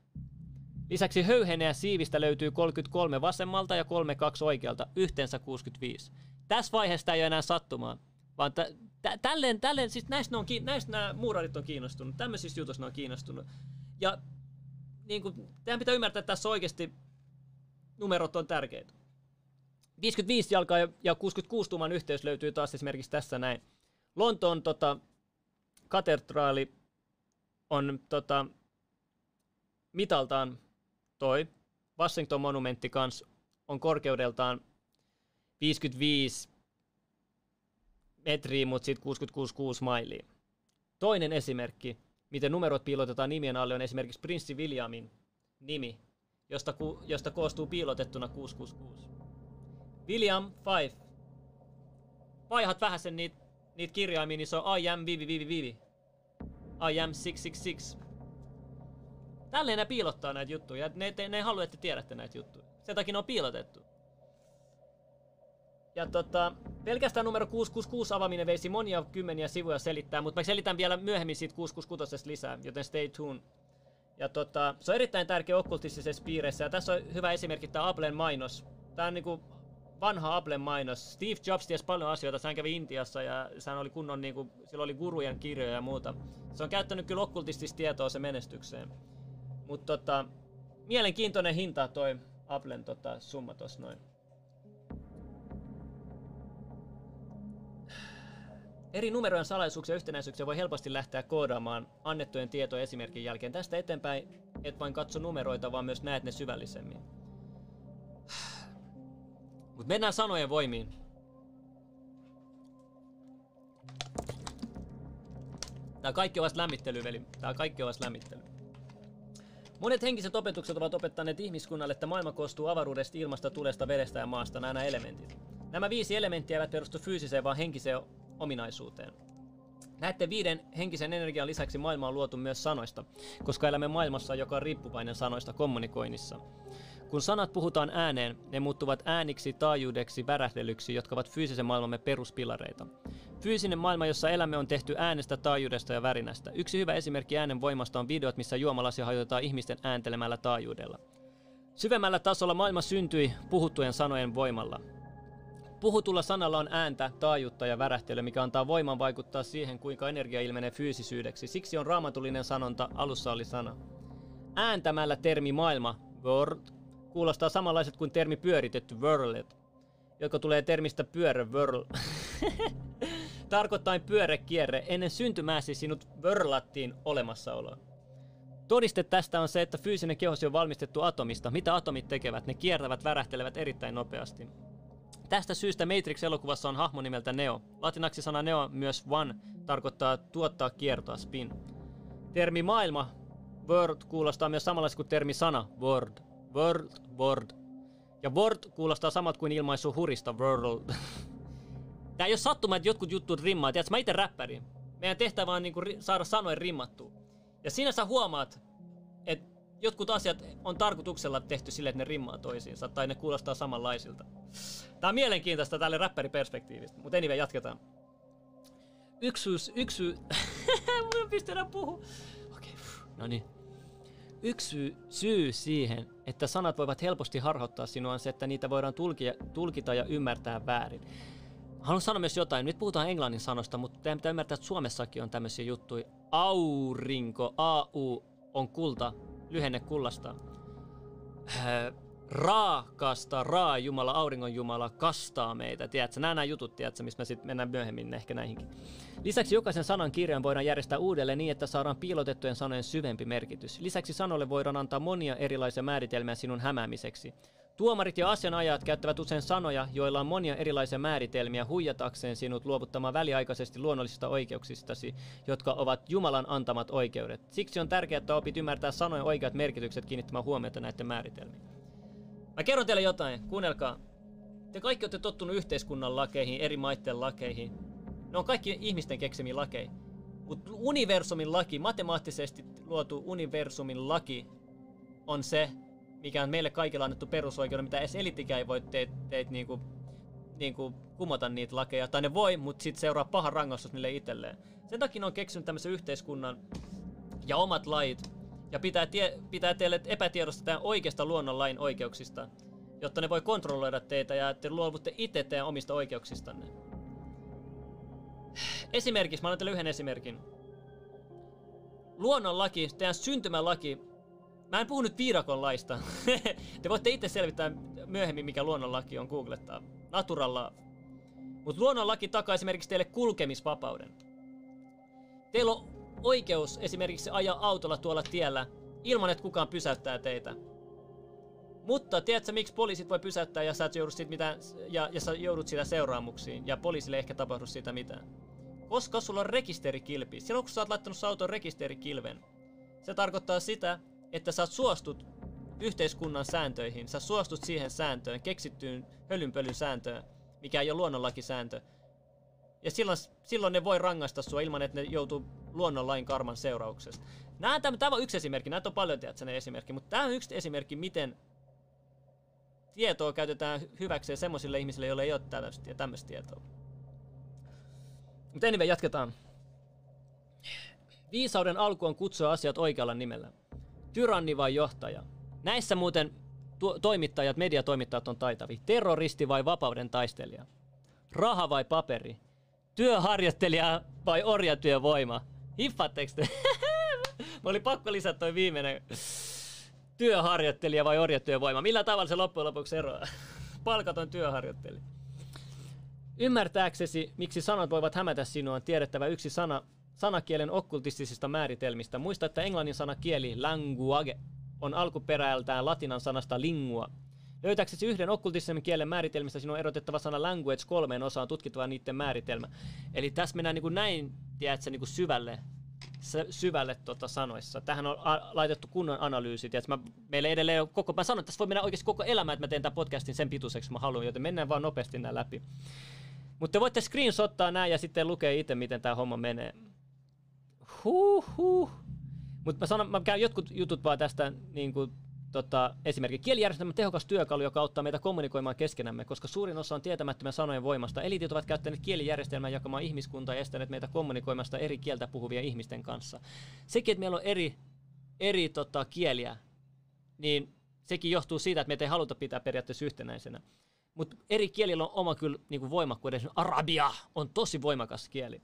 Lisäksi höyheneä siivistä löytyy 33 vasemmalta ja 32 oikealta, yhteensä 65 tässä vaiheessa tämä ei ole enää sattumaa, vaan t- t- tälleen, tälleen, siis näistä, on, näistä nämä muurarit on kiinnostunut, tämmöisistä jutuista ne on kiinnostunut. Ja niin kuin, teidän pitää ymmärtää, että tässä oikeasti numerot on tärkeitä. 55 jalkaa ja- ja 66 tuuman yhteys löytyy taas esimerkiksi tässä näin. Lontoon tota, katedraali on tota, mitaltaan toi. Washington monumentti kans on korkeudeltaan 55 metriä, mutta sitten 66 mailia. Toinen esimerkki, miten numerot piilotetaan nimien alle, on esimerkiksi prinssi Williamin nimi, josta, ku, josta koostuu piilotettuna 666. William Five. Vaihat vähän sen niitä niit kirjaimia, niin se on I am Vivi Vivi Vivi. I am 666. Tälleen ne piilottaa näitä juttuja. Ne, te, ne ei halua, että te tiedätte näitä juttuja. Sen takia ne on piilotettu. Ja tota, pelkästään numero 666 avaaminen veisi monia kymmeniä sivuja selittää, mutta mä selitän vielä myöhemmin siitä 666 lisää, joten stay tuned. Ja tota, se on erittäin tärkeä okkultistisessa piireissä, ja tässä on hyvä esimerkki tämä Applen mainos. Tämä on niinku vanha Applen mainos. Steve Jobs tiesi paljon asioita, hän kävi Intiassa ja hän oli kunnon niinku, sillä oli gurujen kirjoja ja muuta. Se on käyttänyt kyllä okkultistista tietoa se menestykseen. Mutta tota, mielenkiintoinen hinta toi Applen tota, summa tossa noin. Eri numerojen salaisuuksia ja yhtenäisyyksiä voi helposti lähteä koodaamaan annettujen tietojen esimerkin jälkeen. Tästä eteenpäin et vain katso numeroita, vaan myös näet ne syvällisemmin. Mut mennään sanojen voimiin. Tää kaikki on vasta lämmittely, veli. Tää kaikki on vasta lämmittely. Monet henkiset opetukset ovat opettaneet ihmiskunnalle, että maailma koostuu avaruudesta, ilmasta, tulesta, vedestä ja maasta, nämä elementit. Nämä viisi elementtiä eivät perustu fyysiseen, vaan henkiseen ominaisuuteen. Näette viiden henkisen energian lisäksi maailma on luotu myös sanoista, koska elämme maailmassa, joka on riippuvainen sanoista kommunikoinnissa. Kun sanat puhutaan ääneen, ne muuttuvat ääniksi, taajuudeksi, värähdelyksi, jotka ovat fyysisen maailmamme peruspilareita. Fyysinen maailma, jossa elämme, on tehty äänestä, taajuudesta ja värinästä. Yksi hyvä esimerkki äänen voimasta on videot, missä juomalasia hajotetaan ihmisten ääntelemällä taajuudella. Syvemmällä tasolla maailma syntyi puhuttujen sanojen voimalla. Puhutulla sanalla on ääntä, taajuutta ja värähtelyä, mikä antaa voiman vaikuttaa siihen, kuinka energia ilmenee fyysisyydeksi. Siksi on raamatullinen sanonta, alussa oli sana. Ääntämällä termi maailma, word, kuulostaa samanlaiset kuin termi pyöritetty, world, joka tulee termistä pyörä, world. *laughs* Tarkoittain pyörekierre, ennen syntymääsi sinut vörlattiin olemassaoloa. Todiste tästä on se, että fyysinen kehosi on valmistettu atomista. Mitä atomit tekevät? Ne kiertävät, värähtelevät erittäin nopeasti. Tästä syystä Matrix-elokuvassa on hahmo nimeltä Neo. Latinaksi sana Neo, myös one, tarkoittaa tuottaa kiertoa, spin. Termi maailma, world, kuulostaa myös samanlaisesti kuin termi sana, word. World, word. Ja word kuulostaa samat kuin ilmaisu hurista, world. *laughs* Tää ei ole sattuma, että jotkut jutut rimmaa. Tiedätkö, mä itse räppäri. Meidän tehtävä on niinku saada sanoja rimmattua. Ja siinä sä huomaat, jotkut asiat on tarkoituksella tehty sille, että ne rimmaa toisiinsa, tai ne kuulostaa samanlaisilta. Tää on mielenkiintoista tälle räppäriperspektiivistä, mutta anyway, jatketaan. Yksyys, yksy... *laughs* Mun pysty enää puhua. Okei, okay, no niin. Yksi syy siihen, että sanat voivat helposti harhauttaa sinua, on se, että niitä voidaan tulkia, tulkita ja ymmärtää väärin. Haluan sanoa myös jotain. Nyt puhutaan englannin sanosta, mutta teidän pitää ymmärtää, että Suomessakin on tämmöisiä juttuja. Aurinko, AU, on kulta, lyhenne kullasta. Öö, raakasta, raa Jumala, auringon Jumala, kastaa meitä. Tiedätkö, nämä nämä jutut, tiedätkö, mistä me sitten mennään myöhemmin ehkä näihinkin. Lisäksi jokaisen sanan kirjan voidaan järjestää uudelleen niin, että saadaan piilotettujen sanojen syvempi merkitys. Lisäksi sanoille voidaan antaa monia erilaisia määritelmiä sinun hämäämiseksi. Tuomarit ja asianajajat käyttävät usein sanoja, joilla on monia erilaisia määritelmiä huijatakseen sinut luovuttamaan väliaikaisesti luonnollisista oikeuksistasi, jotka ovat Jumalan antamat oikeudet. Siksi on tärkeää, että opit ymmärtää sanojen oikeat merkitykset kiinnittämään huomiota näiden määritelmiin. Mä kerron teille jotain, kuunnelkaa. Te kaikki olette tottunut yhteiskunnan lakeihin, eri maiden lakeihin. Ne on kaikki ihmisten keksimiä lakeja. Mutta universumin laki, matemaattisesti luotu universumin laki, on se, mikä on meille kaikille annettu perusoikeuden, mitä edes elitikään ei voi teitä teit niinku, niinku kumota niitä lakeja. Tai ne voi, mutta sitten seuraa paha rangaistus niille itselleen. Sen takia ne on keksinyt tämmöisen yhteiskunnan ja omat lait. Ja pitää, tie, pitää teille epätiedosta tämän oikeasta luonnonlain oikeuksista, jotta ne voi kontrolloida teitä ja te luovutte itse teidän omista oikeuksistanne. Esimerkiksi, mä annan teille yhden esimerkin. Luonnonlaki, teidän syntymälaki, Mä en puhu nyt viidakon laista. *laughs* Te voitte itse selvittää myöhemmin, mikä luonnonlaki on googlettaa. Naturalla. Mutta luonnonlaki takaa esimerkiksi teille kulkemisvapauden. Teillä on oikeus esimerkiksi ajaa autolla tuolla tiellä ilman, että kukaan pysäyttää teitä. Mutta tiedätkö, miksi poliisit voi pysäyttää ja sä, et joudu siitä mitään, ja, ja sä joudut siitä seuraamuksiin ja poliisille ehkä tapahdu siitä mitään? Koska sulla on rekisterikilpi. Silloin kun sä oot laittanut auton rekisterikilven, se tarkoittaa sitä, että sä suostut yhteiskunnan sääntöihin, sä suostut siihen sääntöön, keksittyyn hölynpölyn sääntöön, mikä ei ole luonnonlakisääntö. Ja silloin, silloin ne voi rangaista sua ilman, että ne joutuu luonnonlain karman seurauksesta. Nämä, tämä, tämä on yksi esimerkki, näitä on paljon tiedät, ne esimerkki, mutta tämä on yksi esimerkki, miten tietoa käytetään hyväkseen semmoisille ihmisille, joille ei ole tämmöistä, tämmöistä tietoa. Mutta anyway, jatketaan. Viisauden alku on kutsua asiat oikealla nimellä. Tyranni vai johtaja? Näissä muuten tu- toimittajat, mediatoimittajat on taitavia. Terroristi vai vapauden taistelija? Raha vai paperi? Työharjoittelija vai orjatyövoima? Hiffaatteko te? *laughs* Mä oli pakko lisätä toi viimeinen työharjoittelija vai orjatyövoima. Millä tavalla se loppujen lopuksi eroaa? *laughs* Palkaton työharjoittelija. Ymmärtääksesi, miksi sanat voivat hämätä sinua, on tiedettävä yksi sana sanakielen okkultistisista määritelmistä. Muista, että englannin sana kieli language on alkuperäältään latinan sanasta lingua. Löytääksesi yhden okkultistisen kielen määritelmistä, sinun on erotettava sana language kolmeen osaan tutkittava niiden määritelmä. Eli tässä mennään niin kuin näin, tiedätkö, niin kuin syvälle syvälle tota sanoissa. Tähän on laitettu kunnon analyysi. Mä, meillä edelleen on koko, mä sanon, että tässä voi mennä oikeasti koko elämä, että mä teen tämän podcastin sen pituiseksi, mä haluan, joten mennään vaan nopeasti nämä läpi. Mutta te voitte screenshottaa nämä ja sitten lukea itse, miten tämä homma menee. Huhhuh. Mutta mä, sanon, mä käyn jotkut jutut vaan tästä niin kuin, tota, esimerkiksi kielijärjestelmä tehokas työkalu, joka auttaa meitä kommunikoimaan keskenämme, koska suurin osa on tietämättömän sanojen voimasta. Elitit ovat käyttäneet kielijärjestelmää jakamaan ihmiskuntaa ja estäneet meitä kommunikoimasta eri kieltä puhuvia ihmisten kanssa. Sekin, että meillä on eri, eri tota, kieliä, niin sekin johtuu siitä, että meitä ei haluta pitää periaatteessa yhtenäisenä. Mutta eri kielillä on oma kyllä niin voimakkuuden. Arabia on tosi voimakas kieli.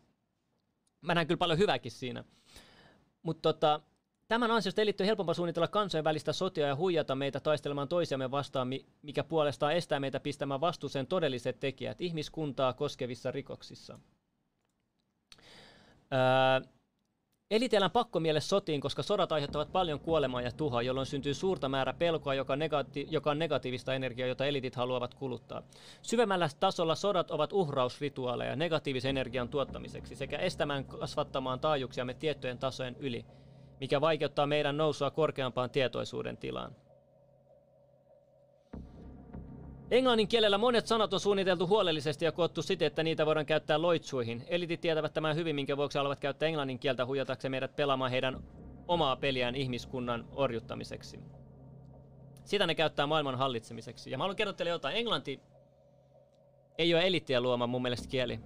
Mä näen kyllä paljon hyvääkin siinä. Mutta tota, Tämän ansiosta elitty helpompaa suunnitella kansainvälistä sotia ja huijata meitä taistelemaan toisiamme vastaan, mikä puolestaan estää meitä pistämään vastuuseen todelliset tekijät ihmiskuntaa koskevissa rikoksissa. Öö, Elitellään pakkomielle sotiin, koska sodat aiheuttavat paljon kuolemaa ja tuhoa, jolloin syntyy suurta määrä pelkoa, joka, negati- joka on negatiivista energiaa, jota elitit haluavat kuluttaa. Syvemmällä tasolla sodat ovat uhrausrituaaleja negatiivisen energian tuottamiseksi sekä estämään kasvattamaan taajuuksiamme tiettyjen tasojen yli – mikä vaikeuttaa meidän nousua korkeampaan tietoisuuden tilaan. Englannin kielellä monet sanat on suunniteltu huolellisesti ja koottu siten, että niitä voidaan käyttää loitsuihin. Elitit tietävät tämän hyvin, minkä vuoksi haluavat käyttää englannin kieltä huijatakseen meidät pelaamaan heidän omaa peliään ihmiskunnan orjuttamiseksi. Sitä ne käyttää maailman hallitsemiseksi. Ja mä haluan kertoa teille jotain. Englanti ei ole elittiä luoma mun mielestä kieli.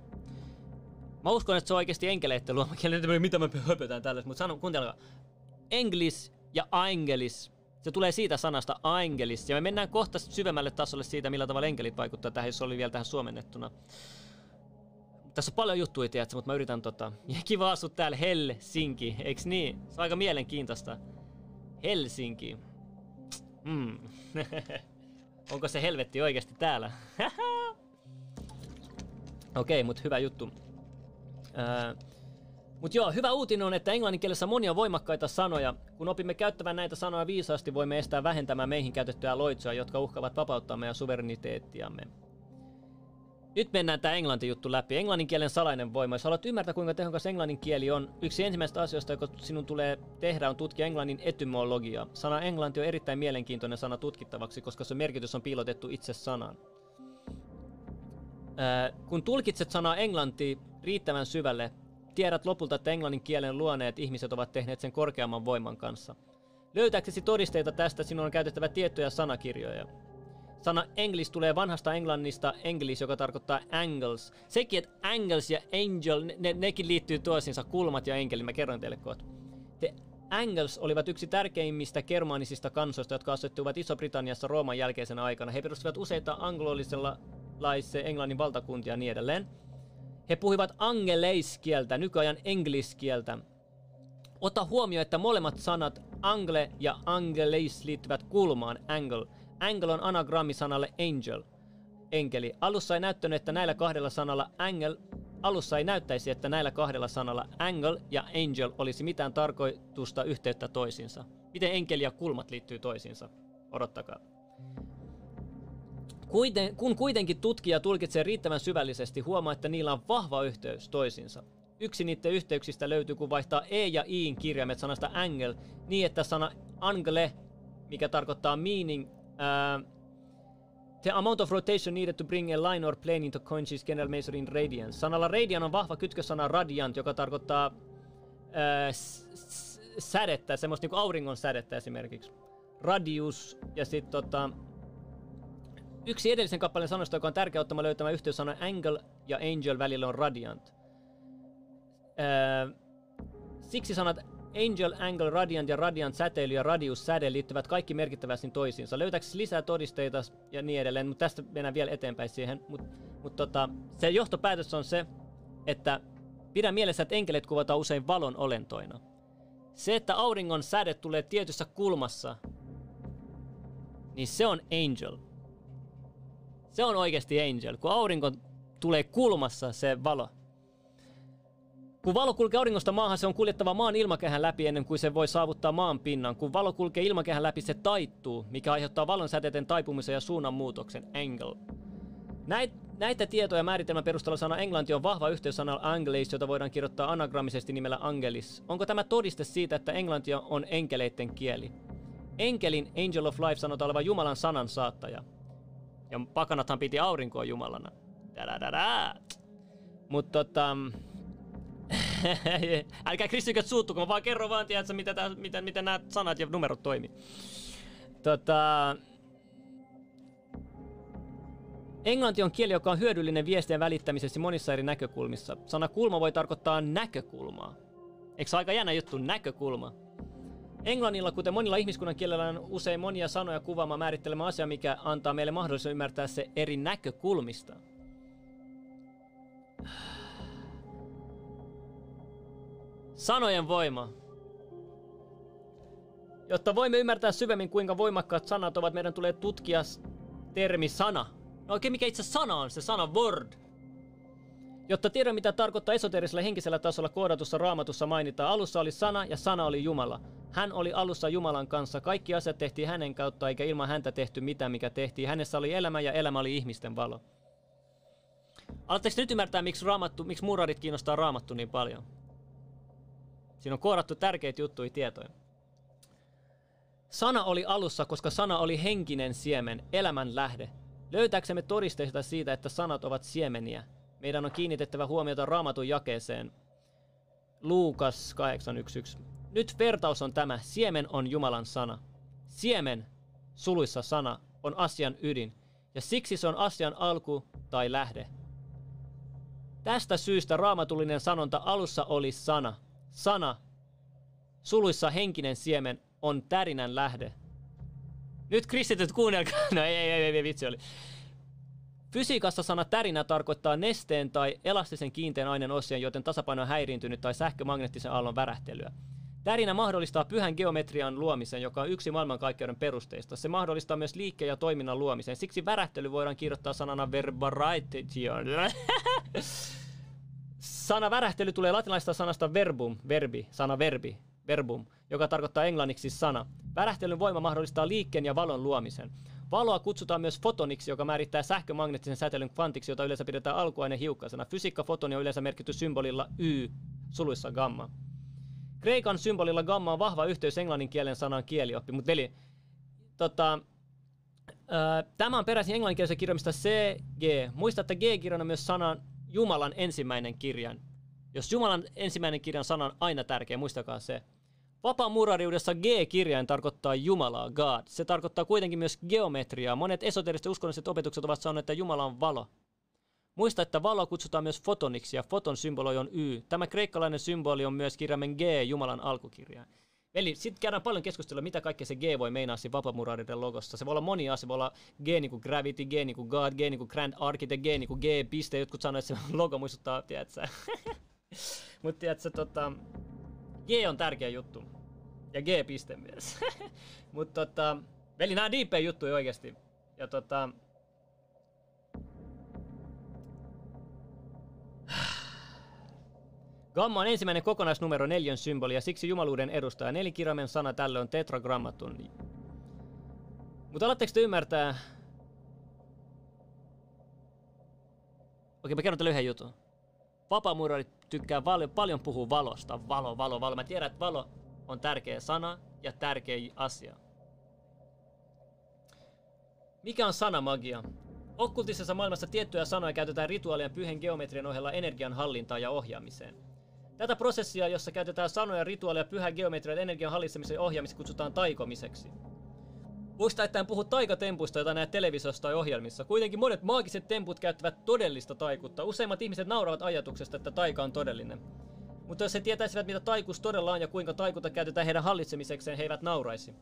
Mä uskon, että se on oikeasti enkeleiden luoma kieli. Mitä mä höpötän tällaista, mutta sanon, kuuntelekaa englis ja angelis. Se tulee siitä sanasta angelis. Ja me mennään kohta syvemmälle tasolle siitä, millä tavalla enkelit vaikuttaa tähän, jos oli vielä tähän suomennettuna. Tässä on paljon juttuja, tiedätkö, mutta mä yritän tota... Ja *laughs* kiva asua täällä Helsinki, eiks niin? Se on aika mielenkiintoista. Helsinki. Hmm. *laughs* Onko se helvetti oikeasti täällä? *laughs* Okei, okay, mutta hyvä juttu. Öö, mutta joo, hyvä uutinen on, että englannin kielessä monia voimakkaita sanoja. Kun opimme käyttämään näitä sanoja viisaasti, voimme estää vähentämään meihin käytettyä loitsoja, jotka uhkaavat vapauttaa meidän suvereniteettiamme. Nyt mennään tämä englanti juttu läpi. Englannin kielen salainen voima. Jos haluat ymmärtää, kuinka tehokas englannin kieli on, yksi ensimmäistä asioista, joka sinun tulee tehdä, on tutkia englannin etymologiaa. Sana englanti on erittäin mielenkiintoinen sana tutkittavaksi, koska se merkitys on piilotettu itse sanaan. kun tulkitset sanaa englanti riittävän syvälle, Tiedät lopulta, että englannin kielen luoneet ihmiset ovat tehneet sen korkeamman voiman kanssa. Löytääksesi todisteita tästä, sinun on käytettävä tiettyjä sanakirjoja. Sana English tulee vanhasta englannista English, joka tarkoittaa angles. Sekin, että angles ja angel, ne, nekin liittyy toisiinsa, kulmat ja enkeli, mä kerron teille kohta. The Angles olivat yksi tärkeimmistä germaanisista kansoista, jotka asettuivat Iso-Britanniassa Rooman jälkeisenä aikana. He perustivat useita anglolisella laisse Englannin valtakuntia ja niin edelleen. He puhuivat angeleiskieltä, nykyajan engliskieltä. Ota huomioon, että molemmat sanat angle ja angelis liittyvät kulmaan, angle. Angle on anagrammi sanalle angel, enkeli. Alussa ei näyttänyt, että näillä kahdella sanalla angel, alussa ei näyttäisi, että näillä kahdella sanalla angle ja angel olisi mitään tarkoitusta yhteyttä toisiinsa. Miten enkeli ja kulmat liittyy toisiinsa? Odottakaa. Kuiten, kun kuitenkin tutkija tulkitsee riittävän syvällisesti, huomaa, että niillä on vahva yhteys toisiinsa. Yksi niiden yhteyksistä löytyy, kun vaihtaa E ja Iin kirjaimet sanasta angle niin, että sana angle, mikä tarkoittaa meaning, uh, the amount of rotation needed to bring a line or plane into conscious general measure in radians. Sanalla radian on vahva kytkössana radiant, joka tarkoittaa uh, s- sädettä, semmoista niinku auringon sädettä esimerkiksi. Radius ja sitten tota, Yksi edellisen kappaleen sanoista, joka on tärkeä ottama löytämään yhteyssana angle ja angel välillä on radiant. Öö, siksi sanat angel, angle, radiant ja radiant säteily ja radius säde liittyvät kaikki merkittävästi toisiinsa. Löytääkö lisää todisteita ja niin edelleen, mutta tästä mennään vielä eteenpäin siihen. Mutta mut tota, se johtopäätös on se, että pidä mielessä, että enkelit kuvataan usein valon olentoina. Se, että auringon säde tulee tietyssä kulmassa, niin se on angel. Se on oikeasti angel, kun aurinko tulee kulmassa se valo. Kun valo kulkee auringosta maahan, se on kuljettava maan ilmakehän läpi ennen kuin se voi saavuttaa maan pinnan. Kun valo kulkee ilmakehän läpi, se taittuu, mikä aiheuttaa valon säteiden taipumisen ja suunnanmuutoksen, angle. Näit, näitä tietoja määritelmän perusteella sana englanti on vahva yhteys sanalla angelis, jota voidaan kirjoittaa anagrammisesti nimellä angelis. Onko tämä todiste siitä, että englanti on enkeleiden kieli? Enkelin Angel of Life sanotaan olevan Jumalan sanan saattaja. Ja pakanathan piti aurinkoa Jumalana. Mutta tota... *laughs* Älkää kristikot suuttuko, mä vaan kerron vaan, tiedätkö, mitä, tää, mitä, miten nämä sanat ja numerot toimii. Tota... Englanti on kieli, joka on hyödyllinen viestien välittämisessä monissa eri näkökulmissa. Sana kulma voi tarkoittaa näkökulmaa. Eikö se aika jännä juttu, näkökulma? Englannilla, kuten monilla ihmiskunnan kielellä, on usein monia sanoja kuvaamaan määrittelemään asia, mikä antaa meille mahdollisuuden ymmärtää se eri näkökulmista. Sanojen voima. Jotta voimme ymmärtää syvemmin, kuinka voimakkaat sanat ovat, meidän tulee tutkia termi sana. No oikein mikä itse sana on, se sana word. Jotta tiedä mitä tarkoittaa esoteerisella henkisellä tasolla koodatussa raamatussa mainitaan, alussa oli sana ja sana oli Jumala. Hän oli alussa Jumalan kanssa. Kaikki asiat tehtiin hänen kautta, eikä ilman häntä tehty mitään, mikä tehtiin. Hänessä oli elämä ja elämä oli ihmisten valo. Aletteko nyt ymmärtää, miksi, raamattu, miksi murarit kiinnostaa raamattu niin paljon? Siinä on koodattu tärkeitä juttuja tietoja. Sana oli alussa, koska sana oli henkinen siemen, elämän lähde. Löytääksemme todisteita siitä, että sanat ovat siemeniä, meidän on kiinnitettävä huomiota raamatun jakeeseen. Luukas 8.1.1. Nyt vertaus on tämä. Siemen on Jumalan sana. Siemen, suluissa sana, on asian ydin. Ja siksi se on asian alku tai lähde. Tästä syystä raamatullinen sanonta alussa oli sana. Sana, suluissa henkinen siemen, on tärinän lähde. Nyt kristityt kuunnelkaa. No ei, ei, ei, ei vitsi oli. Fysiikassa sana tärinä tarkoittaa nesteen tai elastisen kiinteän aineen osien, joten tasapaino on häiriintynyt tai sähkömagneettisen aallon värähtelyä. Tärinä mahdollistaa pyhän geometrian luomisen, joka on yksi maailmankaikkeuden perusteista. Se mahdollistaa myös liikkeen ja toiminnan luomisen. Siksi värähtely voidaan kirjoittaa sanana verbaritation. *laughs* Sana värähtely tulee latinalaisesta sanasta verbum, verbi, sana verbi, verbum, joka tarkoittaa englanniksi sana. Värähtelyn voima mahdollistaa liikkeen ja valon luomisen. Valoa kutsutaan myös fotoniksi, joka määrittää sähkömagneettisen säteilyn kvantiksi, jota yleensä pidetään hiukkasena. Fysiikka-fotoni on yleensä merkitty symbolilla Y, suluissa gamma. Kreikan symbolilla gamma on vahva yhteys englannin kielen sanan kielioppi, mutta veli, tota, tämä on peräisin englanninkielisen kirjoimista CG. Muista, että G-kirjan on myös sanan Jumalan ensimmäinen kirjain. Jos Jumalan ensimmäinen kirjan sana on aina tärkeä, muistakaa se. Vapaamurariudessa G-kirjain tarkoittaa Jumalaa, God. Se tarkoittaa kuitenkin myös geometriaa. Monet esoteriset uskonnolliset opetukset ovat sanoneet, että Jumala on valo. Muista, että valoa kutsutaan myös fotoniksi ja foton symboli on Y. Tämä kreikkalainen symboli on myös kirjaimen G, Jumalan alkukirjain. Eli sitten käydään paljon keskustelua, mitä kaikkea se G voi meinaa siinä vapamurariden logossa. Se voi olla moni asia, voi olla G niin kuin Gravity, G niin kuin God, G niin kuin Grand Architect, G niin kuin G piste. Jotkut sanoo, että se *laughs* logo muistuttaa, tiedätkö *laughs* Mutta tiedätkö, tota, G on tärkeä juttu. Ja G-piste myös. *laughs* Mutta tota, veli, on deepejä juttuja oikeesti. Ja tota... *sighs* Gamma on ensimmäinen kokonaisnumero neljön symboli ja siksi jumaluuden edustaja. Nelikirjaimen sana tälle on tetragrammatun. Mutta alatteko te ymmärtää... Okei, mä kerron teille yhden jutun. Vapaamuurarit tykkää paljon, paljon puhua valosta. Valo, valo, valo. Mä tiedän, että valo on tärkeä sana ja tärkeä asia. Mikä on sanamagia? Okkultisessa maailmassa tiettyjä sanoja käytetään rituaalien pyhän geometrian ohella energian hallintaan ja ohjaamiseen. Tätä prosessia, jossa käytetään sanoja, rituaaleja, pyhän geometrian energian hallitsemiseen ja ohjaamiseen kutsutaan taikomiseksi. Muista, että en puhu taikatempuista, joita näet televisiossa tai ohjelmissa. Kuitenkin monet maagiset temput käyttävät todellista taikuutta. Useimmat ihmiset nauravat ajatuksesta, että taika on todellinen. Mutta jos he tietäisivät, mitä taikuus todella on ja kuinka taikuutta käytetään heidän hallitsemisekseen, he eivät nauraisi.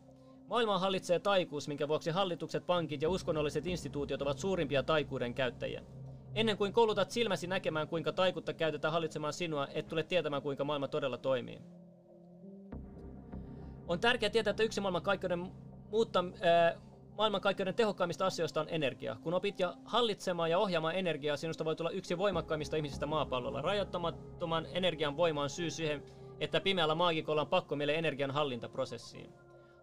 Maailmaa hallitsee taikuus, minkä vuoksi hallitukset, pankit ja uskonnolliset instituutiot ovat suurimpia taikuuden käyttäjiä. Ennen kuin koulutat silmäsi näkemään, kuinka taikutta käytetään hallitsemaan sinua, et tule tietämään, kuinka maailma todella toimii. On tärkeää tietää, että yksi maailmankaikkeuden muutta, ää, maailmankaikkeuden tehokkaimmista asioista on energia. Kun opit ja hallitsemaan ja ohjaamaan energiaa, sinusta voi tulla yksi voimakkaimmista ihmisistä maapallolla. Rajoittamattoman energian voima on syy siihen, että pimeällä maagikolla on pakko meille energian hallintaprosessiin.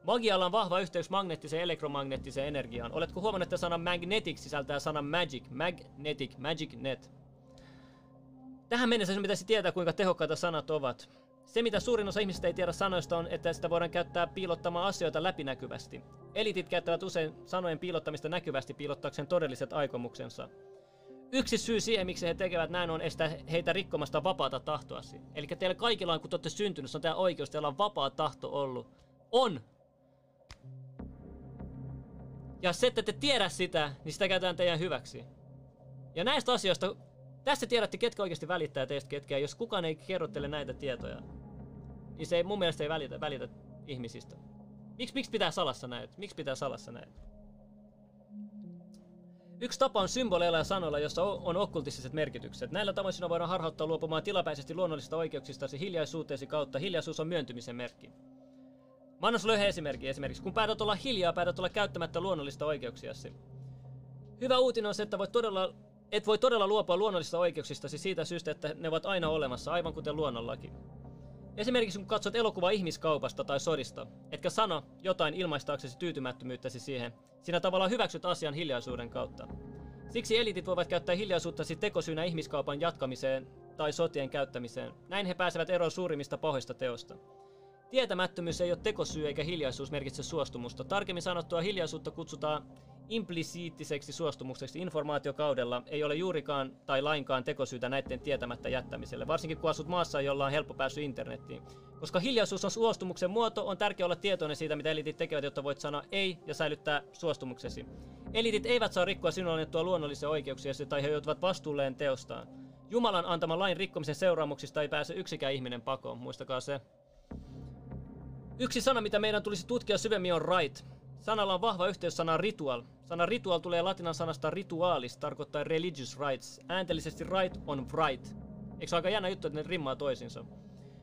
Magialla on vahva yhteys magneettiseen ja elektromagneettiseen energiaan. Oletko huomannut, että sana magnetic sisältää sanan magic, magnetic, magic net? Tähän mennessä sinun pitäisi tietää, kuinka tehokkaita sanat ovat. Se, mitä suurin osa ihmisistä ei tiedä sanoista, on, että sitä voidaan käyttää piilottamaan asioita läpinäkyvästi. Elitit käyttävät usein sanojen piilottamista näkyvästi piilottaakseen todelliset aikomuksensa. Yksi syy siihen, miksi he tekevät näin, on estää heitä rikkomasta vapaata tahtoasi. Eli teillä kaikilla on, kun te olette syntynyt, on teidän oikeus, teillä on vapaa tahto ollut. On! Ja se, että te tiedä sitä, niin sitä käytetään teidän hyväksi. Ja näistä asioista, tässä tiedätte, ketkä oikeasti välittää teistä ketkä. Jos kukaan ei kerro teille näitä tietoja, niin se ei, mun mielestä ei välitä, välitä ihmisistä. Miksi, miksi pitää salassa näitä? Miksi pitää salassa näitä? Yksi tapa on symboleilla ja sanoilla, jossa on okkultistiset merkitykset. Näillä tavoin sinua voidaan harhauttaa luopumaan tilapäisesti luonnollisista oikeuksistasi hiljaisuuteesi kautta. Hiljaisuus on myöntymisen merkki. Mä annan sulle yhden esimerkin esimerkiksi. Kun päätät olla hiljaa, päätät olla käyttämättä luonnollista oikeuksiasi. Hyvä uutinen on se, että voit todella, et voi todella luopua luonnollisista oikeuksistasi siitä syystä, että ne ovat aina olemassa, aivan kuten luonnollakin. Esimerkiksi kun katsot elokuvaa ihmiskaupasta tai sodista, etkä sano jotain ilmaistaaksesi tyytymättömyyttäsi siihen, sinä tavallaan hyväksyt asian hiljaisuuden kautta. Siksi elitit voivat käyttää hiljaisuuttasi tekosyynä ihmiskaupan jatkamiseen tai sotien käyttämiseen. Näin he pääsevät eroon suurimmista pahoista teosta. Tietämättömyys ei ole tekosyy eikä hiljaisuus merkitse suostumusta. Tarkemmin sanottua hiljaisuutta kutsutaan implisiittiseksi suostumukseksi informaatiokaudella ei ole juurikaan tai lainkaan tekosyytä näiden tietämättä jättämiselle, varsinkin kun asut maassa, jolla on helppo pääsy internettiin. Koska hiljaisuus on suostumuksen muoto, on tärkeää olla tietoinen siitä, mitä elitit tekevät, jotta voit sanoa ei ja säilyttää suostumuksesi. Elitit eivät saa rikkoa sinulle annettua luonnollisia oikeuksia tai he joutuvat vastuulleen teostaan. Jumalan antama lain rikkomisen seuraamuksista ei pääse yksikään ihminen pakoon, muistakaa se. Yksi sana, mitä meidän tulisi tutkia syvemmin on right. Sanalla on vahva yhteys sanaan ritual. Sana ritual tulee latinan sanasta ritualis, tarkoittaa religious rites. Ääntellisesti right on right. Eikö se aika jännä juttu, että ne rimmaa toisinsa?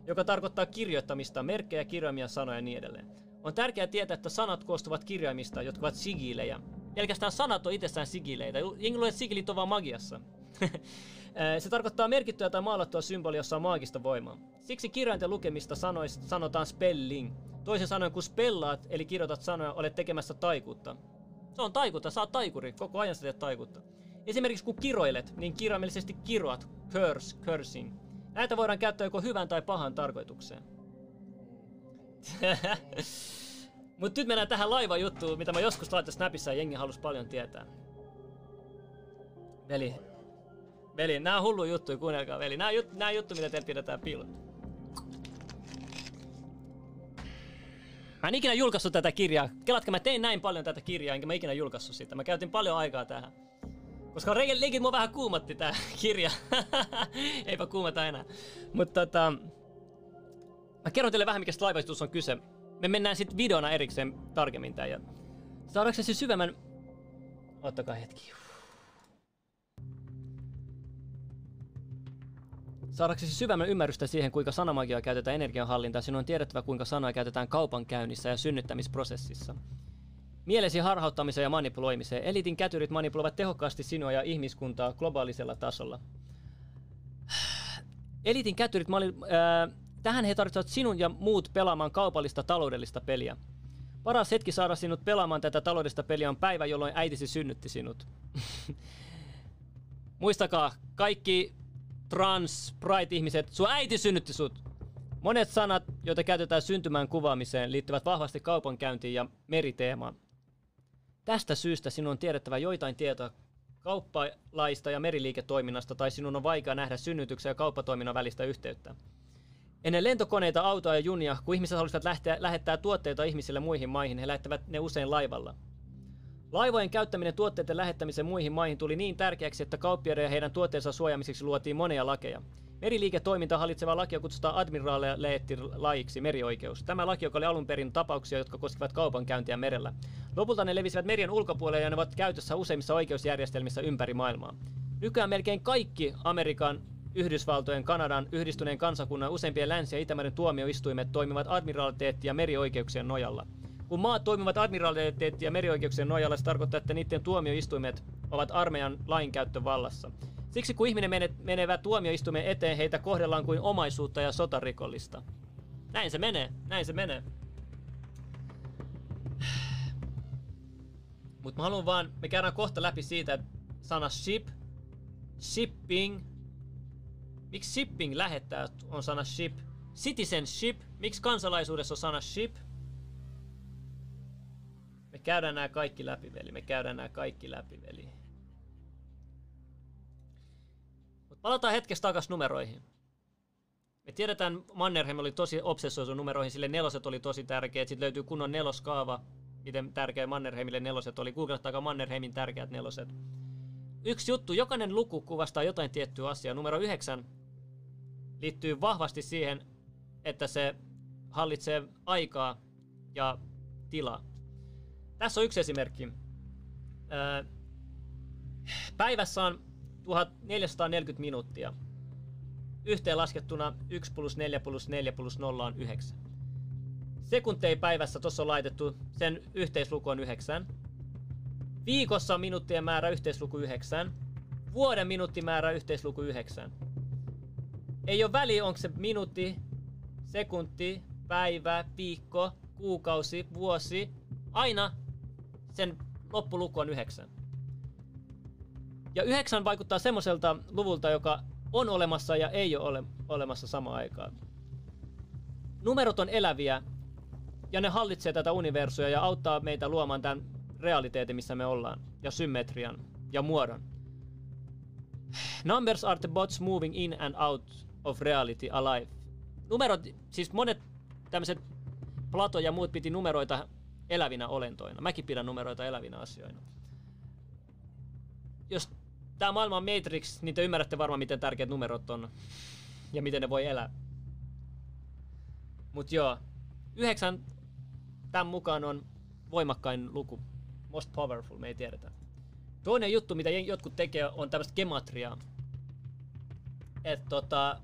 Joka tarkoittaa kirjoittamista, merkkejä, kirjaimia, sanoja ja niin edelleen. On tärkeää tietää, että sanat koostuvat kirjaimista, jotka ovat sigilejä. Pelkästään sanat on itsessään sigileitä. Jengi luulee, että sigilit on vaan magiassa. *laughs* Se tarkoittaa merkittyä tai maalattua symbolia, jossa on maagista voimaa. Siksi kirjainten lukemista sanoista sanotaan spelling. Toisin sanoen, kun spellaat, eli kirjoitat sanoja, olet tekemässä taikuutta. Se on taikuutta, oot taikuri, koko ajan sä teet taikuutta. Esimerkiksi kun kiroilet, niin kirjaimellisesti kiroat, curse, cursing. Näitä voidaan käyttää joko hyvän tai pahan tarkoitukseen. *laughs* Mut nyt mennään tähän laiva juttuun, mitä mä joskus laitoin Snapissa ja jengi halusi paljon tietää. Veli, veli, nää on hullu juttu, kuunnelkaa veli. Nää, jut, nää juttu, mitä teillä pidetään piilot. Mä en ikinä julkaissut tätä kirjaa. Kelatkaa, mä tein näin paljon tätä kirjaa, enkä mä ikinä julkaissut sitä. Mä käytin paljon aikaa tähän. Koska leikit mua vähän kuumatti tää *laughs* kirja. *laughs* Eipä kuumata enää. Mutta tota... Mä kerron teille vähän, mikä laivaistus on kyse. Me mennään sitten videona erikseen tarkemmin tää. Ja saadaanko se syvemmän... Ottakaa hetki. Saadaksesi syvemmän ymmärrystä siihen, kuinka sanamagiaa käytetään energianhallintaan, sinun on tiedettävä, kuinka sanoja käytetään kaupankäynnissä ja synnyttämisprosessissa. Mielesi harhauttamiseen ja manipuloimiseen. Elitin kätyrit manipuloivat tehokkaasti sinua ja ihmiskuntaa globaalisella tasolla. *sighs* Elitin kätyrit, mali, äh, tähän he tarvitsevat sinun ja muut pelaamaan kaupallista taloudellista peliä. Paras hetki saada sinut pelaamaan tätä taloudellista peliä on päivä, jolloin äitisi synnytti sinut. *laughs* Muistakaa, kaikki trans, pride-ihmiset, sun äiti synnytti sut. Monet sanat, joita käytetään syntymään kuvaamiseen, liittyvät vahvasti kaupankäyntiin ja meriteemaan. Tästä syystä sinun on tiedettävä joitain tietoa kauppalaista ja meriliiketoiminnasta, tai sinun on vaikea nähdä synnytyksen ja kauppatoiminnan välistä yhteyttä. Ennen lentokoneita, autoa ja junia, kun ihmiset haluaisivat lähteä, lähettää tuotteita ihmisille muihin maihin, he lähettävät ne usein laivalla. Laivojen käyttäminen tuotteiden lähettämisen muihin maihin tuli niin tärkeäksi, että kauppiaiden ja heidän tuotteensa suojaamiseksi luotiin monia lakeja. Meriliiketoiminta hallitseva laki kutsutaan admiraaleetti lajiksi merioikeus. Tämä laki, joka oli alun perin tapauksia, jotka koskivat kaupankäyntiä merellä. Lopulta ne levisivät merien ulkopuolelle ja ne ovat käytössä useimmissa oikeusjärjestelmissä ympäri maailmaa. Nykyään melkein kaikki Amerikan, Yhdysvaltojen, Kanadan, yhdistyneen kansakunnan useimpien länsi- ja Itämeren tuomioistuimet toimivat admiraliteetti- ja merioikeuksien nojalla. Kun maat toimivat admiraliteetti- ja merioikeuksien nojalla, se tarkoittaa, että niiden tuomioistuimet ovat armeijan lainkäyttövallassa. Siksi kun ihminen mene, menevät tuomioistuimen eteen, heitä kohdellaan kuin omaisuutta ja sotarikollista. Näin se menee, näin se menee. *sighs* Mutta mä haluan vaan, me käydään kohta läpi siitä, että sana ship, shipping, miksi shipping lähettää on sana ship, citizenship, miksi kansalaisuudessa on sana ship, käydään nämä kaikki läpi, veli. Me käydään nämä kaikki läpi, veli. Mut palataan hetkessä takas numeroihin. Me tiedetään, Mannerheim oli tosi obsessoitu numeroihin, sille neloset oli tosi tärkeät. Sitten löytyy kunnon neloskaava, miten tärkeä Mannerheimille neloset oli. Googlettakaa Mannerheimin tärkeät neloset. Yksi juttu, jokainen luku kuvastaa jotain tiettyä asiaa. Numero yhdeksän liittyy vahvasti siihen, että se hallitsee aikaa ja tilaa. Tässä on yksi esimerkki. Päivässä on 1440 minuuttia. Yhteen laskettuna 1 plus 4 plus 4 plus 0 on 9. Sekunteja päivässä tuossa on laitettu, sen yhteisluku on 9. Viikossa minuuttien määrä yhteisluku 9. Vuoden minuuttimäärä yhteisluku 9. Ei ole väliä, onko se minuutti, sekunti, päivä, viikko, kuukausi, vuosi. Aina sen loppuluku on 9. Ja 9 vaikuttaa semmoiselta luvulta, joka on olemassa ja ei ole olemassa samaan aikaan. Numerot on eläviä ja ne hallitsee tätä universua ja auttaa meitä luomaan tämän realiteetin, missä me ollaan, ja symmetrian ja muodon. Numbers are the bots moving in and out of reality alive. Numerot, siis monet tämmöiset Plato ja muut piti numeroita elävinä olentoina. Mäkin pidän numeroita elävinä asioina. Jos tämä maailma on Matrix, niin te ymmärrätte varmaan, miten tärkeät numerot on ja miten ne voi elää. Mut joo, yhdeksän tämän mukaan on voimakkain luku. Most powerful, me ei tiedetä. Toinen juttu, mitä jotkut tekee, on tämmöistä gematriaa. Että tota,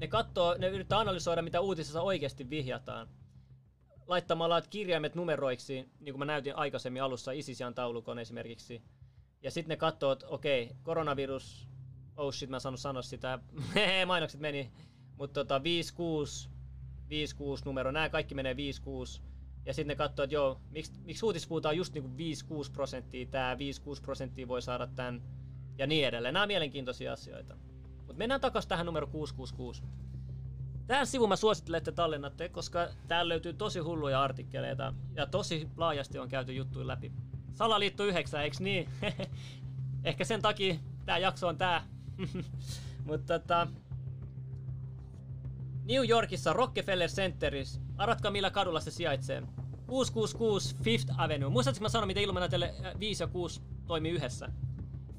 ne katsoo, ne yrittää analysoida, mitä uutisissa oikeasti vihjataan laittamalla kirjaimet numeroiksi, niin kuin mä näytin aikaisemmin alussa Isisian taulukon esimerkiksi. Ja sitten ne katsoo, että okei, okay, koronavirus, oh shit, mä en saanut sanoa sitä, *laughs* mainokset meni, mutta tota, 56, 56 numero, nämä kaikki menee 56. Ja sitten ne katsoo, että joo, miksi, miksi uutis puhutaan just niinku 5-6 prosenttia, tämä 5-6 prosenttia voi saada tämän ja niin edelleen. Nämä on mielenkiintoisia asioita. Mutta mennään takaisin tähän numero 666. Tähän sivu mä suosittelen, että tallennatte, koska täällä löytyy tosi hulluja artikkeleita ja tosi laajasti on käyty juttuja läpi. Salaliitto 9, eiks niin? *laughs* Ehkä sen takia tää jakso on tää. *laughs* Mutta tota, New Yorkissa Rockefeller Centeris. Arvatkaa millä kadulla se sijaitsee. 666 Fifth Avenue. Muistatko mä sanoin, miten Illuminatille 5 äh, ja 6 toimii yhdessä?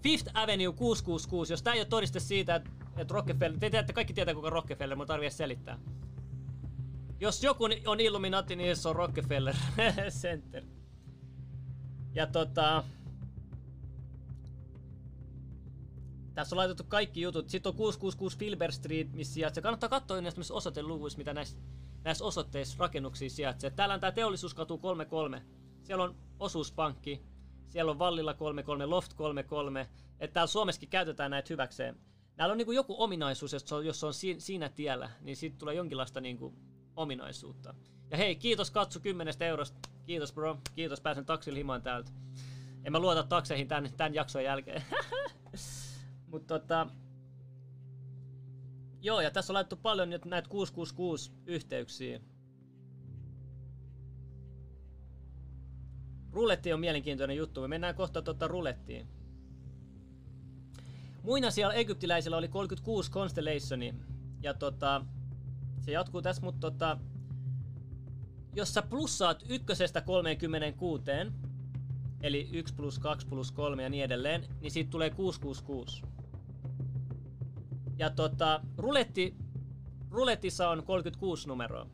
Fifth Avenue 666. Jos tää ei ole todiste siitä, että että Rockefeller, te tiedätte, kaikki tietää kuka Rockefeller, mutta tarvii selittää. Jos joku on Illuminati, niin se on Rockefeller *laughs* Center. Ja tota... Tässä on laitettu kaikki jutut. Sitten on 666 Filber Street, missä sijaitsee. Kannattaa katsoa näistä myös osoiteluvuissa, mitä näissä, näissä osoitteissa rakennuksia sijaitsee. Täällä on tää Teollisuuskatu 33. Siellä on osuuspankki. Siellä on Vallilla 33, Loft 33. Että täällä Suomessakin käytetään näitä hyväkseen. Näillä on niinku joku ominaisuus, jos se on, jos se on si- siinä tiellä, niin siitä tulee jonkinlaista niinku ominaisuutta. Ja hei, kiitos Katsu 10 eurosta. Kiitos bro. Kiitos, pääsen taksilla himaan täältä. En mä luota takseihin tän, tän jakson jälkeen. *laughs* Mutta tota... Joo, ja tässä on laittu paljon nyt näitä 666 yhteyksiä. Ruletti on mielenkiintoinen juttu. Me mennään kohta tota rulettiin. Muinaisia egyptiläisillä oli 36 Constellationi. Ja tota, se jatkuu tässä, mutta tota, jos sä plussaat ykkösestä 36, eli 1 plus 2 plus 3 ja niin edelleen, niin siitä tulee 666. Ja tota, ruletti, rulettissa on 36 numeroa.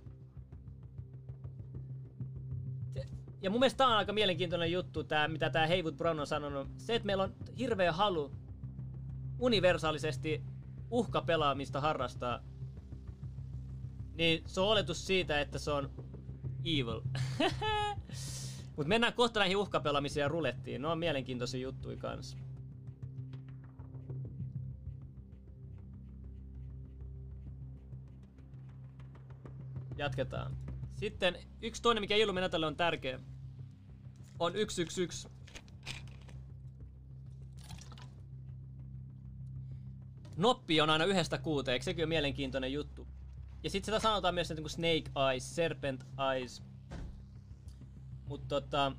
Ja mun mielestä tää on aika mielenkiintoinen juttu, tää, mitä tää Haywood Brown on sanonut. Se, että meillä on hirveä halu universaalisesti uhkapelaamista harrastaa, niin se on oletus siitä, että se on evil. *laughs* Mut mennään kohta näihin uhkapelaamisiin ja rulettiin. Ne on mielenkiintoisia juttuja kans. Jatketaan. Sitten yksi toinen, mikä Illuminatille on tärkeä, on 111. Noppi on aina yhdestä kuuteen, sekin ole mielenkiintoinen juttu? Ja sitten sitä sanotaan myös niin kuin snake eyes, serpent eyes. Mutta tota...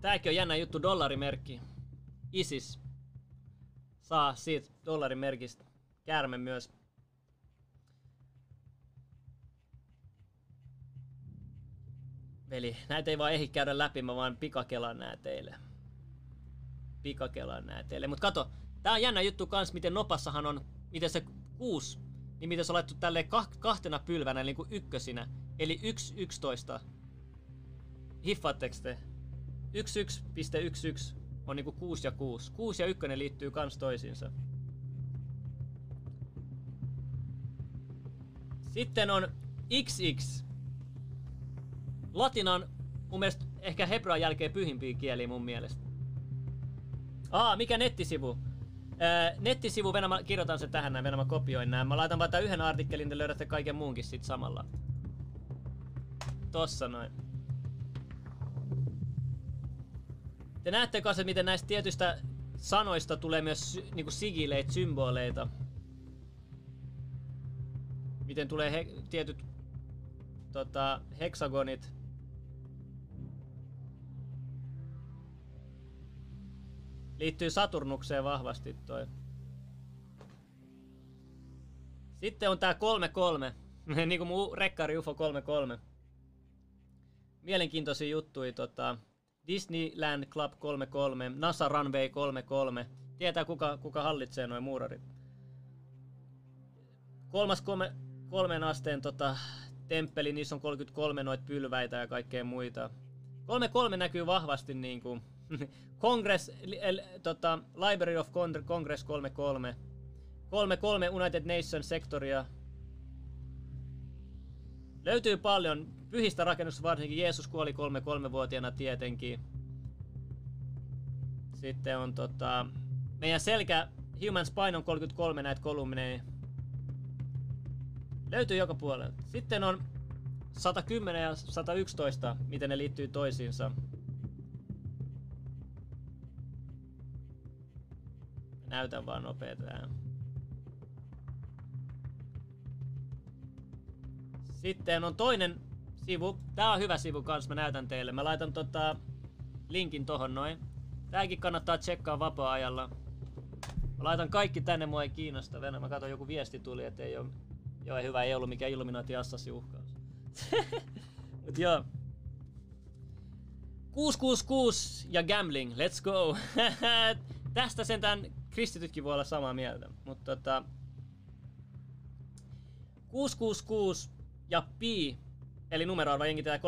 Tääkin on jännä juttu, dollarimerkki. ISIS saa siitä dollarimerkistä käärme myös. Veli, näitä ei vaan ehdi käydä läpi, mä vaan pikakelaan nää teille. Pikakelaan nää teille. Mut kato, tää on jännä juttu kans, miten nopassahan on, miten se kuusi, niin miten se on laittu tälleen kah- kahtena pylvänä, eli kuin ykkösinä. Eli 1.11. Hiffaatteko te? 11.11 on niinku 6 ja 6. 6 ja 1 liittyy kans toisiinsa. Sitten on XX. Latina on mun mielestä ehkä hebrean jälkeen pyhimpiä kieliä mun mielestä. Aa, mikä nettisivu? Ää, nettisivu, Venä, mä kirjoitan sen tähän näin, Venä, mä kopioin näin. Mä laitan vaan yhden artikkelin, te löydätte kaiken muunkin sit samalla. Tossa noin. Te näette kanssa, miten näistä tietyistä sanoista tulee myös niinku sigileitä, symboleita. Miten tulee he, tietyt tota, heksagonit. Liittyy Saturnukseen vahvasti toi. Sitten on tää 33. niinku muu rekkari UFO 33. Mielenkiintoisia juttuja tota. Disneyland Club 33, NASA Runway 33. Tietää kuka, kuka hallitsee noin muurarit. Kolmas kolme, kolmen asteen tota, temppeli, niissä on 33 noit pylväitä ja kaikkea muita. 33 näkyy vahvasti niin kuin *laughs* Congress, el, tota, Library of Con- Congress 33. 33 United Nations sektoria. Löytyy paljon pyhistä rakennuksista varsinkin. Jeesus kuoli 33-vuotiaana tietenkin. Sitten on tota, meidän selkä Human Spine on 33 näitä kolumneja. Löytyy joka puolelta. Sitten on 110 ja 111, miten ne liittyy toisiinsa. Näytän vaan nopea tää. Sitten on toinen sivu. Tää on hyvä sivu kans, mä näytän teille. Mä laitan tota linkin tohon noin. Tääkin kannattaa tsekkaa vapaa-ajalla. Mä laitan kaikki tänne, mua ei kiinnosta. Venä, mä katson joku viesti tuli, että ei oo... Joo, ei hyvä, ei ollut mikään Illuminati Assassin uhkaus. *laughs* Mut joo. 666 ja gambling, let's go! *laughs* Tästä sentään kristitytkin voi olla samaa mieltä. Mutta tota... 666 ja pi Eli numeroarvo jengitään 3141596.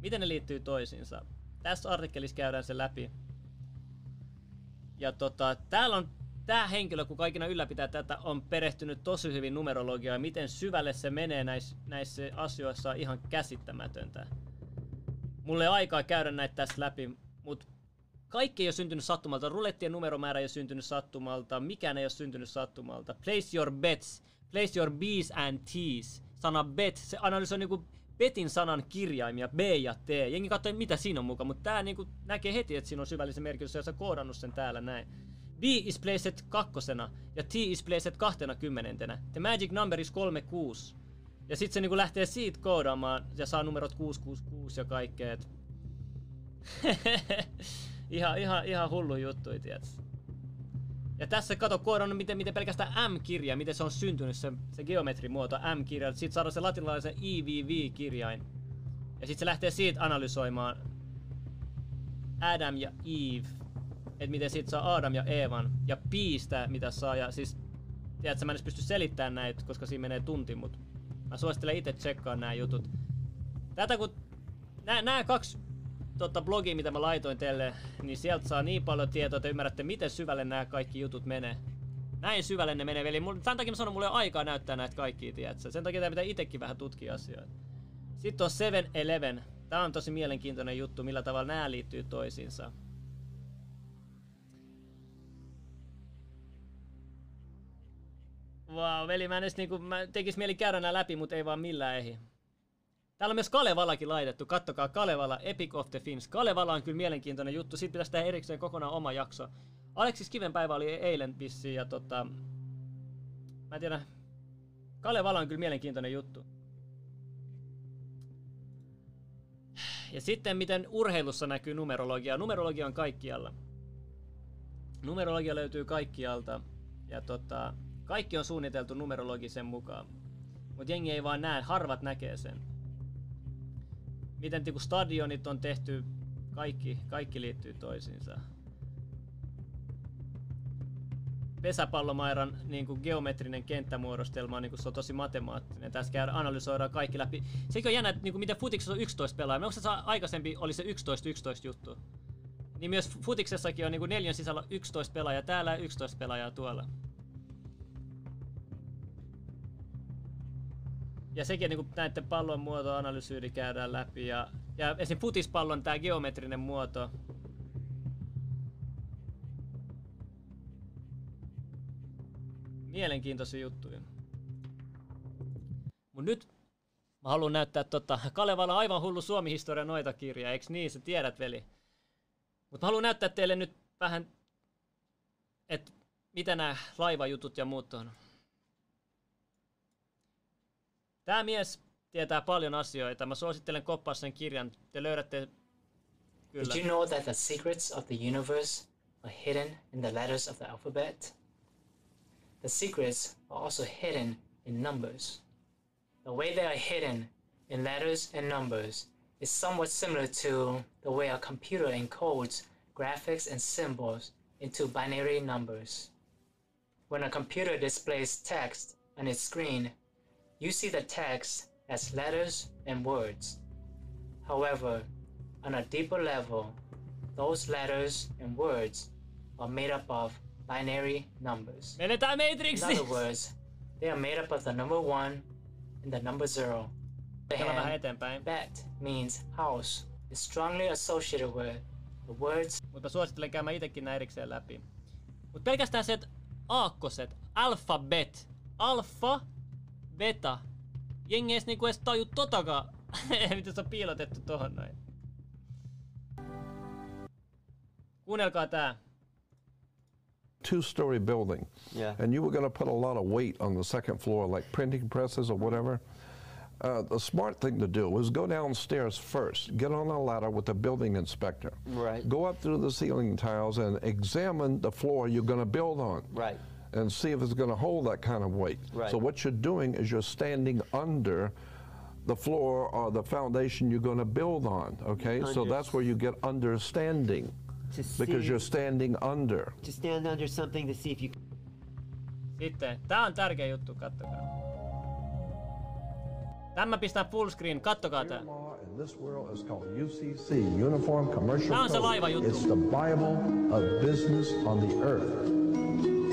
Miten ne liittyy toisiinsa? Tässä artikkelissa käydään se läpi. Ja tota, täällä on tämä henkilö, kun kaikina ylläpitää tätä, on perehtynyt tosi hyvin numerologiaan. Miten syvälle se menee näissä, näissä asioissa on ihan käsittämätöntä. Mulle ei aikaa käydä näitä tässä läpi, mutta kaikki ei ole syntynyt sattumalta. Rulettien numeromäärä ei ole syntynyt sattumalta. Mikään ei ole syntynyt sattumalta. Place your bets. Place your B's and T's. Sana bet, se analysoi niinku betin sanan kirjaimia, B ja T. Jengi katsoo, mitä siinä on mukaan, mutta tää niinku näkee heti, että siinä on syvällisen merkitys, ja sä koodannut sen täällä näin. B is placed kakkosena ja T is placed kahtena kymmenentenä. The magic number is 36. Ja sitten se niinku lähtee siitä koodaamaan ja saa numerot 666 ja kaikkea. *laughs* ihan, ihan, ihan hullu juttu, tiedätkö? Ja tässä kato koodannut, miten, miten pelkästään M-kirja, miten se on syntynyt, se, se geometrimuoto M-kirja. Sitten saadaan se latinalaisen IVV-kirjain. Ja sitten se lähtee siitä analysoimaan Adam ja Eve. Että miten siitä saa Adam ja Eevan. Ja piistä, mitä saa. Ja siis, tiedätkö, mä en edes pysty selittämään näitä, koska siinä menee tunti, mutta mä suosittelen itse tsekkaa nämä jutut. Tätä kun nämä kaksi tota, blogi, mitä mä laitoin teille, niin sieltä saa niin paljon tietoa, että ymmärrätte, miten syvälle nämä kaikki jutut menee. Näin syvälle ne menee, eli sen takia mä sanon, mulle aikaa näyttää näitä kaikkia, tiedätkö? Sen takia pitää itsekin vähän tutkia asioita. Sitten on 7-Eleven. Tää on tosi mielenkiintoinen juttu, millä tavalla nämä liittyy toisiinsa. Vau, wow, veli, mä en edes niinku, mä tekis mieli käydä nää läpi, mutta ei vaan millään ehdi. Täällä on myös Kalevalakin laitettu. Kattokaa Kalevala, Epic of the Fins. Kalevala on kyllä mielenkiintoinen juttu. Siitä pitäisi tehdä erikseen kokonaan oma jakso. Aleksis Kivenpäivä oli eilen vissi ja tota... Mä en tiedä. Kalevala on kyllä mielenkiintoinen juttu. Ja sitten miten urheilussa näkyy numerologia. Numerologia on kaikkialla. Numerologia löytyy kaikkialta. Ja tota, kaikki on suunniteltu numerologisen mukaan. Mutta jengi ei vaan näe, harvat näkee sen miten niinku stadionit on tehty, kaikki, kaikki liittyy toisiinsa. Pesäpallomairan niin kuin geometrinen kenttämuodostelma niin kuin se on tosi matemaattinen. Tässä analysoidaan kaikki läpi. Sekin on jännä, että niin kuin miten futiksessa on 11 pelaajaa. Onko se aikaisempi oli se 11-11 juttu? Niin myös futiksessakin on niin kuin neljän sisällä 11 pelaajaa täällä ja 11 pelaajaa tuolla. Ja sekin niin näiden pallon muotoanalysyydi käydään läpi. Ja, ja esim. futispallon tämä geometrinen muoto. Mielenkiintoisia juttuja. Mut nyt mä haluan näyttää tota, Kalevala aivan hullu Suomi-historia noita kirja, eiks niin? Sä tiedät, veli. Mutta haluan näyttää teille nyt vähän, että mitä nämä laivajutut ja muut on. Tämä mies tietää paljon asioita. Mä suosittelen koppaa sen kirjan. Te löydätte
kyllä. Did you know that the secrets of the universe are hidden in the letters of the alphabet? The secrets are also hidden in numbers. The way they are hidden in letters and numbers is somewhat similar to the way a computer encodes graphics and symbols into binary numbers. When a computer displays text on its screen, you see the text as letters and words. However, on a deeper level, those letters and words are made up of binary numbers. In other words, they are made up of the number one and the number zero. Hand, bet means house is strongly associated with the words.
Mutta suosittelen käymään itekin nämä erikseen läpi. Mutta pelkästään se, että aakkoset, alfabet, alfa, beta. Jengi ei niinku edes taju totakaan, *laughs* mitä se on piilotettu tohon noin. Kuunnelkaa tää.
two-story building,
Yeah.
and you were going to put a lot of weight on the second floor, like printing presses or whatever. Uh, the smart thing to do is go downstairs first, get on a ladder with the building inspector.
Right.
Go up through the ceiling tiles and examine the floor you're going to build on.
Right.
And see if it's going to hold that kind of weight.
Right.
So what you're doing is you're standing under the floor or the foundation you're going to build on. Okay. So that's where you get understanding
To
because
see-
you're standing under.
to stand under something to see if you
Sitten, tää on tärkeä juttu, kattokaa. Tämä pistää full screen, kattokaa tää.
In this world is called UCC, Uniform Commercial
Tää on se
Code. It's the Bible of business on the earth.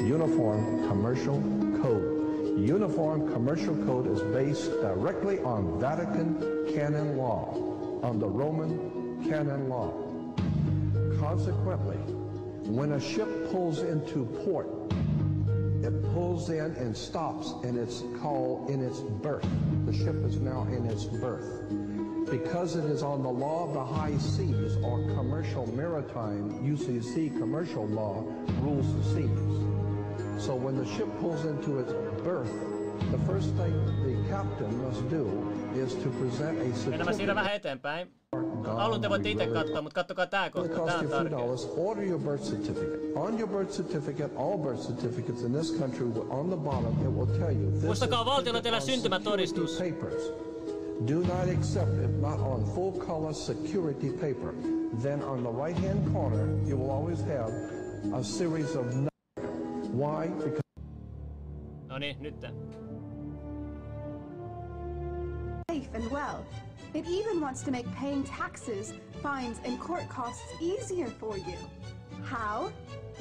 Uniform Commercial Code. Uniform Commercial Code is based directly on Vatican canon law, on the Roman canon law. Consequently, when a ship pulls into port, it pulls in and stops in its call in its berth. The ship is now in its berth. Because it is on the law of the high seas or commercial maritime, UCC commercial law rules the seas. So when the ship pulls into its berth, the first thing the captain must do is to present a
Mennään mä siinä
certificate.
vähän eteenpäin. Alun te voitte itse katsoa, mutta kattokaa tää
It
kohta, tää
costs
on
you a few
tärkeä.
dollars. Order your birth certificate. On your birth certificate, all birth certificates in this country, on the bottom, it will tell you. this
Muistakaa,
is
valtiolla teillä
on
syntymätodistus.
security Papers. Do not accept it, not on full color security paper. Then on the right hand corner, you will always have a series of numbers. Why? Because
No niin, nyt. tää.
safe and well. It even wants to make paying taxes, fines, and court costs easier for you. How?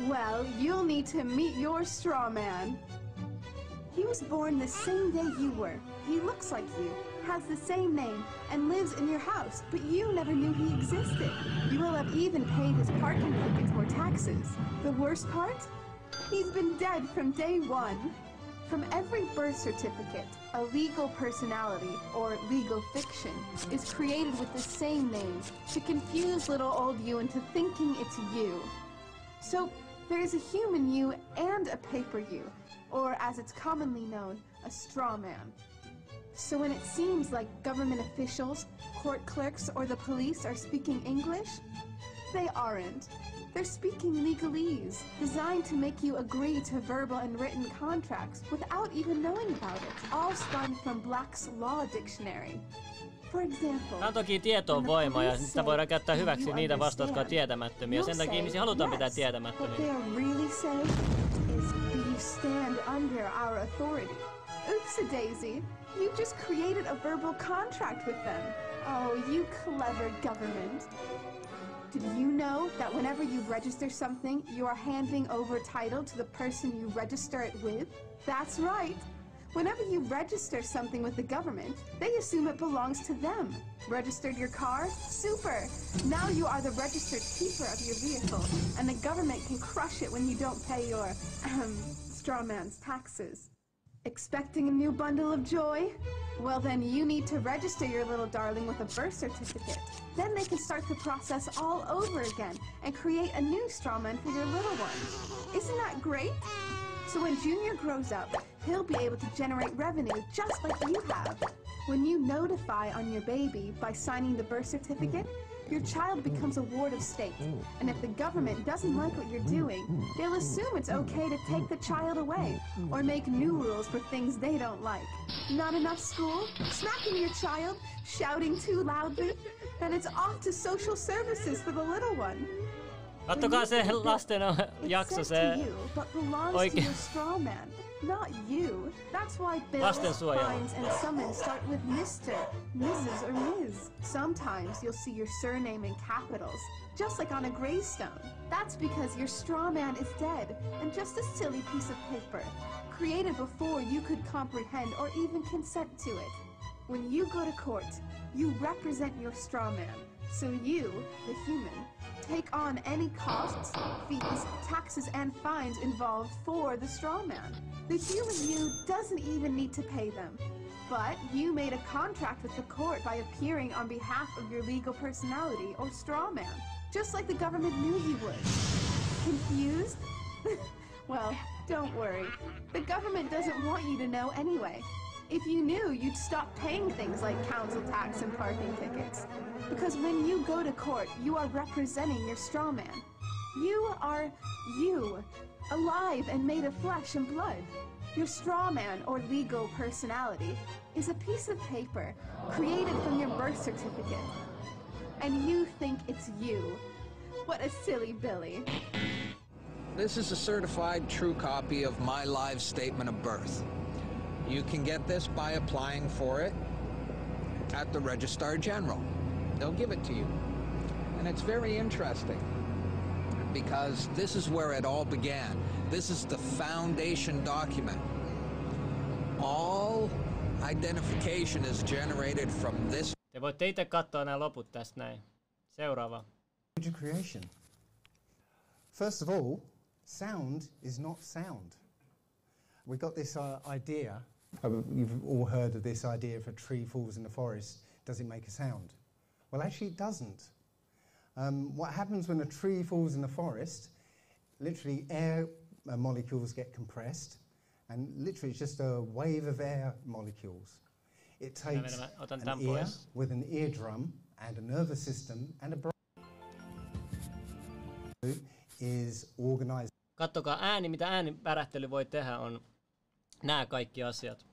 Well, you'll need to meet your straw man. He was born the same day you were. He looks like you, has the same name, and lives in your house, but you never knew he existed. You will have even paid his parking tickets or taxes. The worst part? He's been dead from day one. From every birth certificate, a legal personality, or legal fiction, is created with the same name to confuse little old you into thinking it's you. So there's a human you and a paper you, or as it's commonly known, a straw man. So when it seems like government officials, court clerks, or the police are speaking English, they aren't. They're speaking legalese, designed to make you agree to verbal and written contracts without even knowing about it, all spun from Black's Law Dictionary. For example,
Tää on toki tietoon voima ja sitä voidaan käyttää hyväksi niitä vastaan, jotka on tietämättömiä. Sen takia ihmisiä halutaan pitää
What
tietämättömiä.
they're really saying is, do you stand under our authority? Oops, a daisy. You just created a verbal contract with them. Oh, you clever government. Did you know that whenever you register something, you are handing over title to the person you register it with? That's right. Whenever you register something with the government, they assume it belongs to them. Registered your car? Super! Now you are the registered keeper of your vehicle, and the government can crush it when you don't pay your, straw man's taxes. Expecting a new bundle of joy? Well, then you need to register your little darling with a birth certificate. Then they can start the process all over again and create a new strawman for your little one. Isn't that great? So when Junior grows up, he'll be able to generate revenue just like you have. When you notify on your baby by signing the birth certificate, your child becomes a ward of state. And if the government doesn't like what you're doing, they'll assume it's okay to take the child away or make new rules for things they don't like. Not enough school? Smacking your child? Shouting too loudly? Then it's off to social services for the little one.
Kattokaa se lasten jakso, se
to you, but belongs
Oikein.
To your straw man, not you. That's why bills, fines, and summons start with Mr., Mrs., or Ms. Sometimes you'll see your surname in capitals, just like on a gravestone. That's because your straw man is dead and just a silly piece of paper, created before you could comprehend or even consent to it. When you go to court, you represent your straw man. So you, the human, take on any costs, fees, taxes, and fines involved for the straw man. The human you doesn't even need to pay them. But you made a contract with the court by appearing on behalf of your legal personality or straw man, just like the government knew you would. Confused? *laughs* well, don't worry. The government doesn't want you to know anyway. If you knew, you'd stop paying things like council tax and parking tickets. Because when you go to court, you are representing your straw man. You are you, alive and made of flesh and blood. Your straw man or legal personality is a piece of paper created from your birth certificate. And you think it's you. What a silly Billy.
This is a certified true copy of my live statement of birth. You can get this by applying for it at the Registrar General. They'll give it to you. And it's very interesting because this is where it all began. This is the foundation document. All identification is generated from this
Te voitte itse katsoa nämä loput tästä näin. Seuraava.
Major creation. First of all, sound is not sound. We got this uh, idea. Uh, You've all heard of this idea if a tree falls in the forest, does it make a sound? Well, actually, it doesn't. Um, what happens when a tree falls in the forest? Literally, air uh, molecules get compressed, and literally, it's just a wave of air molecules. It takes an ear with an eardrum and a nervous system and a brain is organized
Kattokaa ääni, mitä äänivärähtely voi tehdä, on nämä kaikki asiat.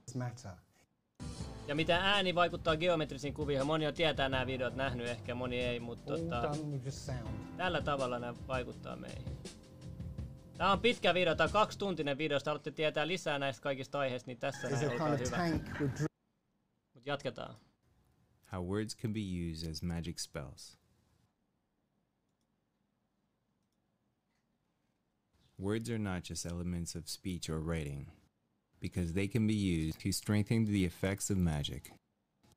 Ja mitä ääni vaikuttaa geometrisiin kuviin. Moni on tietää nämä videot, nähnyt ehkä, moni ei, mutta tota, tällä tavalla nämä vaikuttaa meihin. Tää on pitkä video, tää on kaksituntinen video, jos haluatte tietää lisää näistä kaikista aiheista, niin tässä näin, olkaa hyvä.
tank with dri-
Mut jatketaan.
How words can be used as magic spells. Words are not just elements of speech or writing, because they can be used to strengthen the effects of magic,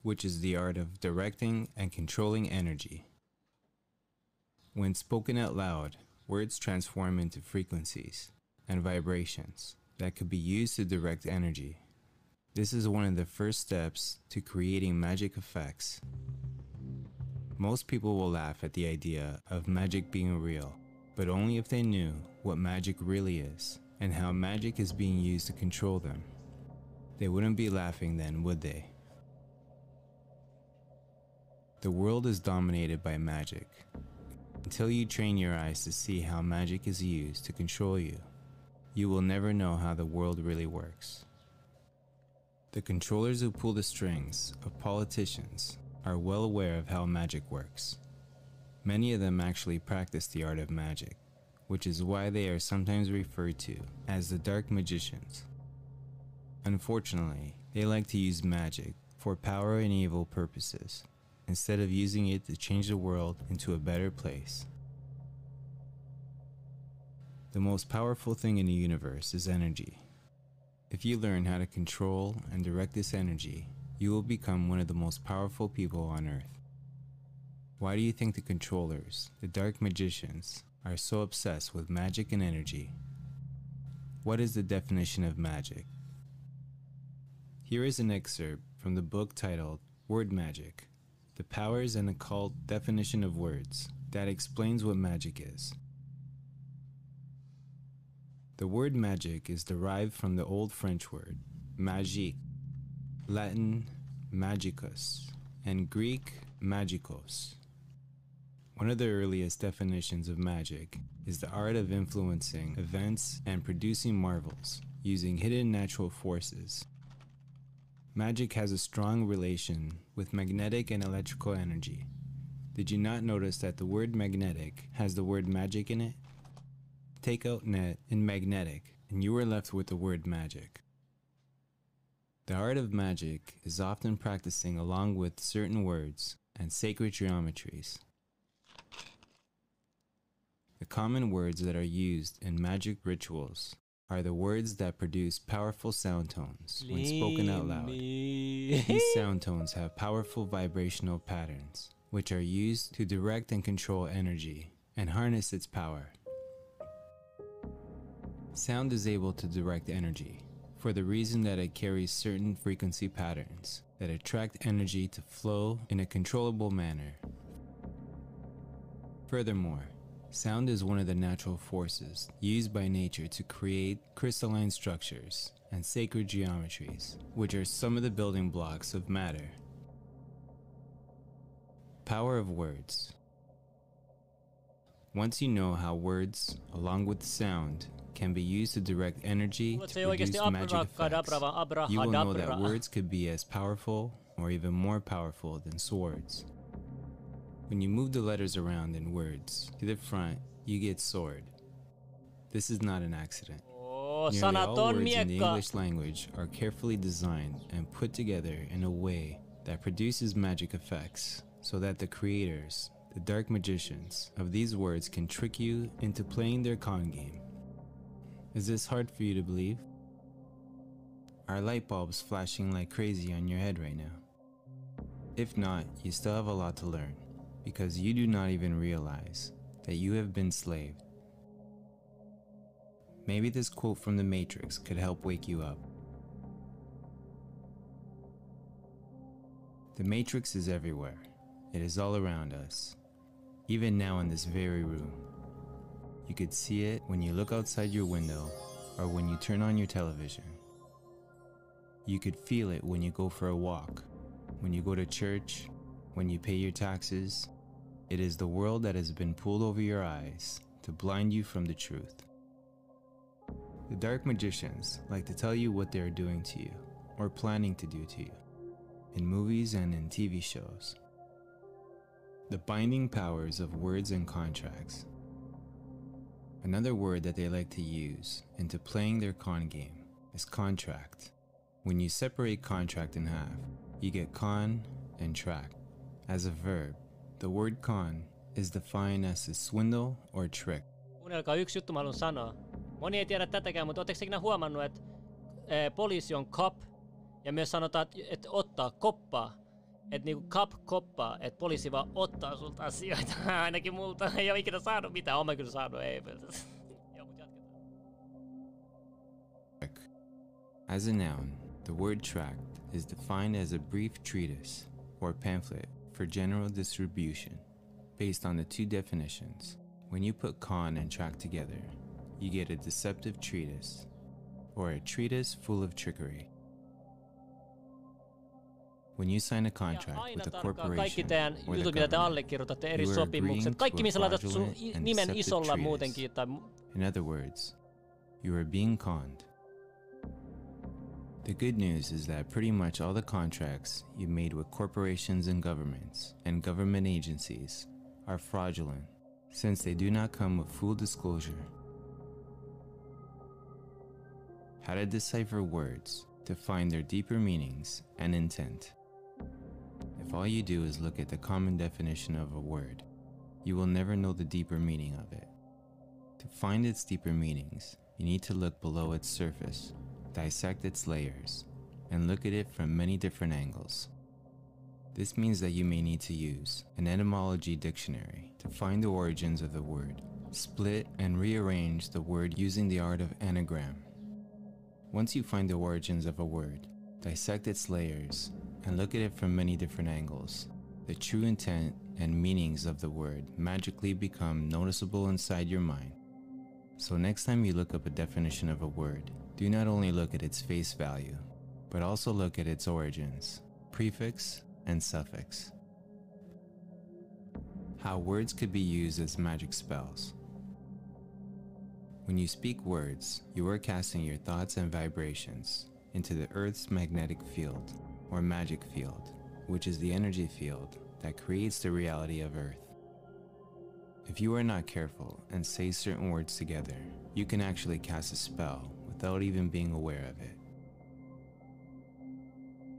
which is the art of directing and controlling energy. When spoken out loud, words transform into frequencies and vibrations that could be used to direct energy. This is one of the first steps to creating magic effects. Most people will laugh at the idea of magic being real, but only if they knew what magic really is and how magic is being used to control them. They wouldn't be laughing then, would they? The world is dominated by magic. Until you train your eyes to see how magic is used to control you, you will never know how the world really works. The controllers who pull the strings of politicians are well aware of how magic works. Many of them actually practice the art of magic, which is why they are sometimes referred to as the dark magicians. Unfortunately, they like to use magic for power and evil purposes instead of using it to change the world into a better place. The most powerful thing in the universe is energy. If you learn how to control and direct this energy, you will become one of the most powerful people on earth. Why do you think the controllers, the dark magicians, are so obsessed with magic and energy? What is the definition of magic? Here is an excerpt from the book titled Word Magic The Powers and Occult Definition of Words that explains what magic is. The word magic is derived from the Old French word magique, Latin magicus, and Greek magikos. One of the earliest definitions of magic is the art of influencing events and producing marvels using hidden natural forces. Magic has a strong relation with magnetic and electrical energy. Did you not notice that the word magnetic has the word magic in it? Take out net and magnetic, and you are left with the word magic. The art of magic is often practicing along with certain words and sacred geometries. The common words that are used in magic rituals are the words that produce powerful sound tones when spoken out loud. These sound tones have powerful vibrational patterns, which are used to direct and control energy and harness its power. Sound is able to direct energy for the reason that it carries certain frequency patterns that attract energy to flow in a controllable manner. Furthermore, sound is one of the natural forces used by nature to create crystalline structures and sacred geometries, which are some of the building blocks of matter. Power of words. Once you know how words, along with sound, can be used to direct energy to
se ei oikeesti
produce magic effects, you will know that words could be as powerful or even more powerful than swords. When you move the letters around in words to the front, you get sword. This is not an accident.
Oo,
Nearly all words in the. English language are carefully designed and put together in a way that produces magic effects so that the creators, the dark magicians, of these words can trick you into playing their con game. Is this hard for you to believe? Are light bulbs flashing like crazy on your head right now? If not, you still have a lot to learn because you do not even realize that you have been slaved. Maybe this quote from The Matrix could help wake you up. The Matrix is everywhere. It is all around us. Even now in this very room. You could see it when you look outside your window or when you turn on your television. You could feel it when you go for a walk, when you go to church, when you pay your taxes. It is the world that has been pulled over your eyes to blind you from the truth. The dark magicians like to tell you what they are doing to you or planning to do to you in movies and in TV shows. The binding powers of words and contracts. Another word that they like to use into playing their con game is contract. When you separate contract in half, you get con and tract. As a verb, the word con is defined as a swindle or trick.
Kuunnelkaa yksi juttu mä haluan sanoa. Moni ei tiedä tätäkään, mutta ootteko ikinä huomannut, että ee, poliisi on cop ja myös sanotaan, että, että ottaa koppaa. Että niinku koppaa, että poliisi vaan ottaa sulta asioita. *laughs* Ainakin multa ei ole ikinä saanut mitään. Olen kyllä saanut, ei. *laughs* Joo, mut jatketaan.
As a noun, the word tract is defined as a brief treatise or pamphlet for general distribution. Based on the two definitions, when you put con and track together, you get a deceptive treatise or a treatise full of trickery. When you sign a contract with a
kaikki
corporation
teidän
or the
jutut, mitä te allekirjoitatte, eri
you are
sopimukset,
agreeing
kaikki
to a
missä laitat sun
fraudulent and
nimen
deceptive
isolla
treatise.
muutenkin. Tai
In other words, you are being conned. The good news is that pretty much all the contracts you made with corporations and governments and government agencies are fraudulent since they do not come with full disclosure. How to decipher words to find their deeper meanings and intent. If all you do is look at the common definition of a word, you will never know the deeper meaning of it. To find its deeper meanings, you need to look below its surface, dissect its layers, and look at it from many different angles. This means that you may need to use an etymology dictionary to find the origins of the word, split and rearrange the word using the art of anagram. Once you find the origins of a word, dissect its layers and look at it from many different angles. The true intent and meanings of the word magically become noticeable inside your mind. So, next time you look up a definition of a word, do not only look at its face value, but also look at its origins, prefix, and suffix. How words could be used as magic spells. When you speak words, you are casting your thoughts and vibrations into the Earth's magnetic field, or magic field, which is the energy field that creates the reality of Earth. If you are not careful and say certain words together, you can actually cast a spell without even being aware of it.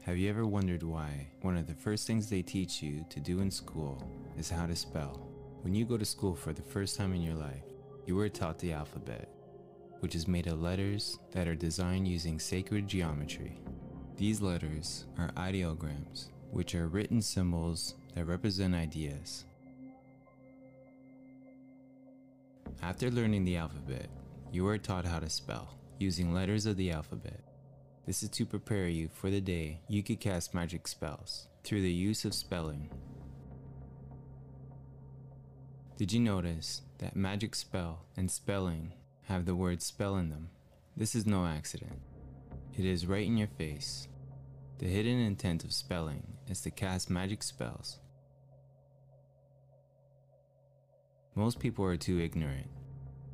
Have you ever wondered why one of the first things they teach you to do in school is how to spell? When you go to school for the first time in your life, you were taught the alphabet, which is made of letters that are designed using sacred geometry. These letters are ideograms, which are written symbols that represent ideas. After learning the alphabet, you are taught how to spell using letters of the alphabet. This is to prepare you for the day you could cast magic spells through the use of spelling. Did you notice that magic spell and spelling have the word spell in them? This is no accident. It is right in your face. The hidden intent of spelling is to cast magic spells. Most people are too ignorant,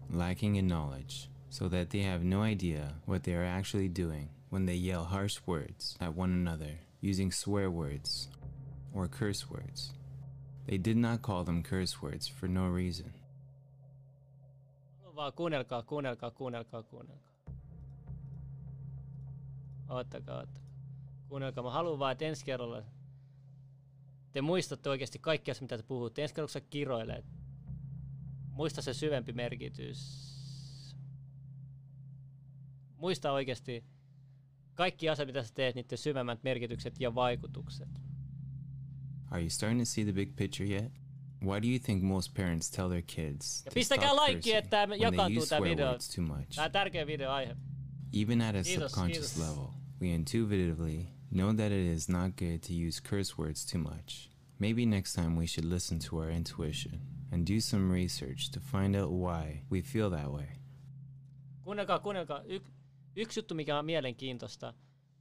lacking in knowledge, so that they have no idea what they are actually doing when they yell harsh words at one another using swear words or curse words. They did not call them curse words for no reason.
Vaan kuunnelkaa, kuunnelkaa, kuunnelkaa, kuunnelkaa. Oottakaa, oottakaa. Kuunnelkaa, mä haluan vaan, että ensi kerralla te muistatte oikeasti kaikkea mitä te puhutte. Ensi kerralla, kun sä kiroilet, muista se syvempi merkitys. Muista oikeasti kaikki asiat, mitä sä teet, niiden syvemmät merkitykset ja vaikutukset.
Are you starting to see the big picture yet? Why do you think most parents tell their kids
Ja
to
pistäkää
stop
like,
cursing
että
when
jakaantuu
swear
video. Tää on tärkeä videoaihe.
Even at a
Kiitos,
subconscious
kiitos.
level, we intuitively know that it is not good to use curse words too much. Maybe next time we should listen to our intuition and do some research to find out why we feel that way.
Kuunnelkaa, kuunnelkaa. Y- yksi juttu, mikä on mielenkiintoista.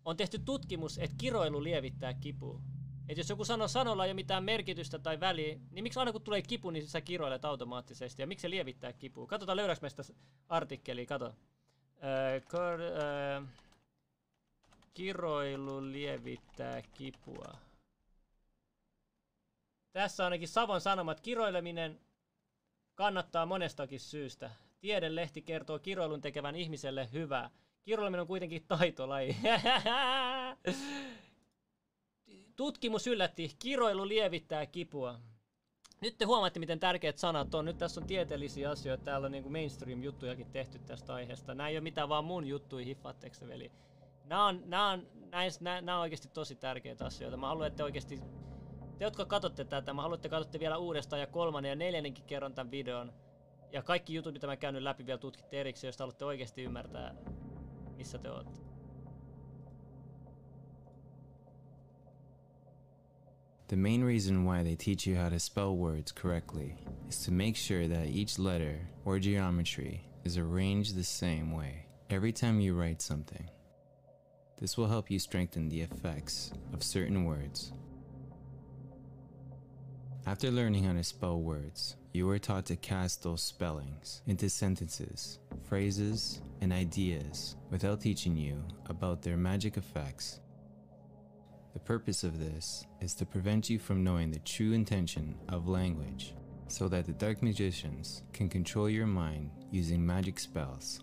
On tehty tutkimus, että kiroilu lievittää kipua. Et jos joku sanoo sanolla ei ole mitään merkitystä tai väliä, niin miksi aina kun tulee kipu, niin sä kiroilet automaattisesti? Ja miksi se lievittää kipua? Katsotaan löydäks meistä artikkeli, kato. Öö, kor, öö, kiroilu lievittää kipua. Tässä ainakin Savon Sanomat. Kiroileminen kannattaa monestakin syystä. Tiedelehti kertoo kiroilun tekevän ihmiselle hyvää. Kiroileminen on kuitenkin taitolaji. *laughs* Tutkimus yllätti, kiroilu lievittää kipua. Nyt te huomaatte, miten tärkeät sanat on. Nyt tässä on tieteellisiä asioita. Täällä on niin mainstream-juttujakin tehty tästä aiheesta. Nämä ei ole mitään vaan mun juttuja, hiffaatteko te, veli? Nämä on, nämä, on, näis, nämä, nämä on oikeasti tosi tärkeitä asioita. Mä haluan, että te oikeasti, te jotka katsotte tätä, mä haluan, että te katsotte vielä uudestaan ja kolmannen ja neljännenkin kerran tämän videon. Ja kaikki jutut, mitä mä käynyt läpi vielä tutkitte erikseen, jos te haluatte oikeasti ymmärtää,
The main reason why they teach you how to spell words correctly is to make sure that each letter or geometry is arranged the same way every time you write something. This will help you strengthen the effects of certain words. After learning how to spell words, you are taught to cast those spellings into sentences, phrases, and ideas without teaching you about their magic effects the purpose of this is to prevent you from knowing the true intention of language, so that the dark magicians can control your mind using magic spells.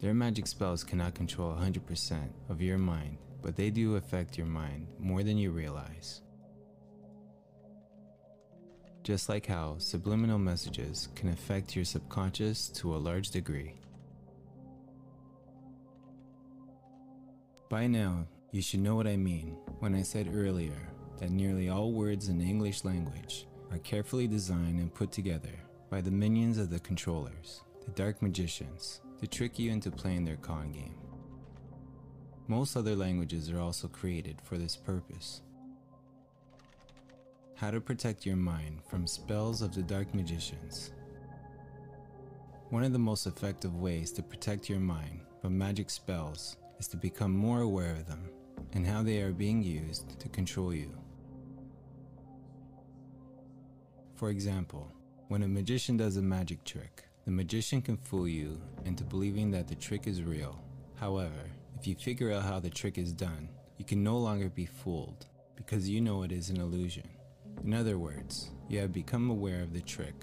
Their magic spells cannot control 100% of your mind, but they do affect your mind more than you realize. Just like how subliminal messages can affect your subconscious to a large degree. By now, you should know what I mean when I said earlier that nearly all words in the English language are carefully designed and put together by the minions of the controllers, the dark magicians, to trick you into playing their con game. Most other languages are also created for this purpose. How to protect your mind from spells of the dark magicians. One of the most effective ways to protect your mind from magic spells is to become more aware of them and how they are being used to control you. For example, when a magician does a magic trick, the magician can fool you into believing that the trick is real. However, if you figure out how the trick is done, you can no longer be fooled because you know it is an illusion. In other words, you have become aware of the trick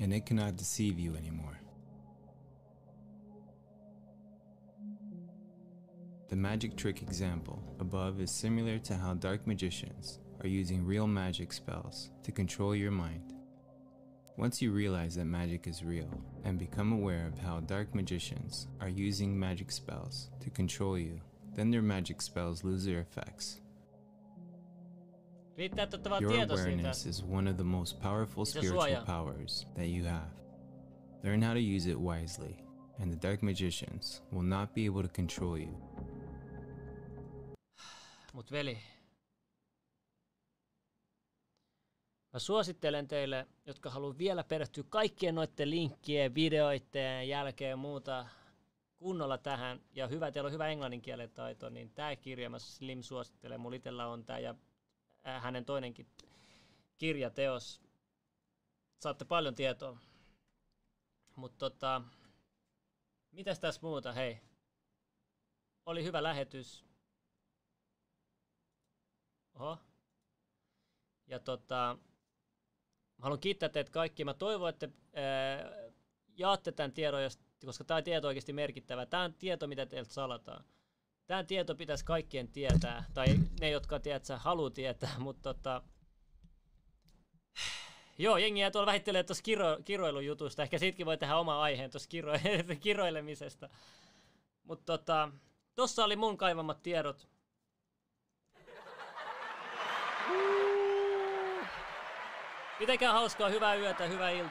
and it cannot deceive you anymore. The magic trick example above is similar to how dark magicians are using real magic spells to control your mind. Once you realize that magic is real and become aware of how dark magicians are using magic spells to control you, then their magic spells lose their effects.
Riittää, että olette vaan
Your
tietoisia siitä.
awareness is one of the most powerful spiritual powers that you have. Learn how to use it wisely, and the dark magicians will not be able to control you. *sighs*
Mut veli, mä suosittelen teille, jotka haluaa vielä perehtyä kaikkien noiden linkkien, videoiden jälkeen ja muuta kunnolla tähän, ja hyvä, teillä on hyvä englanninkielen taito, niin tämä kirja mä Slim suosittelen. Mulla itellä on tämä ja hänen toinenkin kirjateos. Saatte paljon tietoa. Mutta tota, mitäs tässä muuta, hei. Oli hyvä lähetys. Oho. Ja tota, mä haluan kiittää teitä kaikki. Mä toivon, että ää, jaatte tämän tiedon, koska tämä tieto on oikeasti merkittävä. Tämä on tieto, mitä teiltä salataan. Tämä tieto pitäisi kaikkien tietää, tai ne, jotka tiedät, sä haluaa tietää, *laughs* mutta tota... Joo, jengiä tuolla vähittelee tuossa kiro, kiroilujutusta. Ehkä siitäkin voi tehdä oma aiheen tuossa kiro, *laughs* kiroilemisesta. Mutta tota, tossa oli mun kaivamat tiedot. Pitäkää hauskaa, hyvää yötä, hyvää iltaa.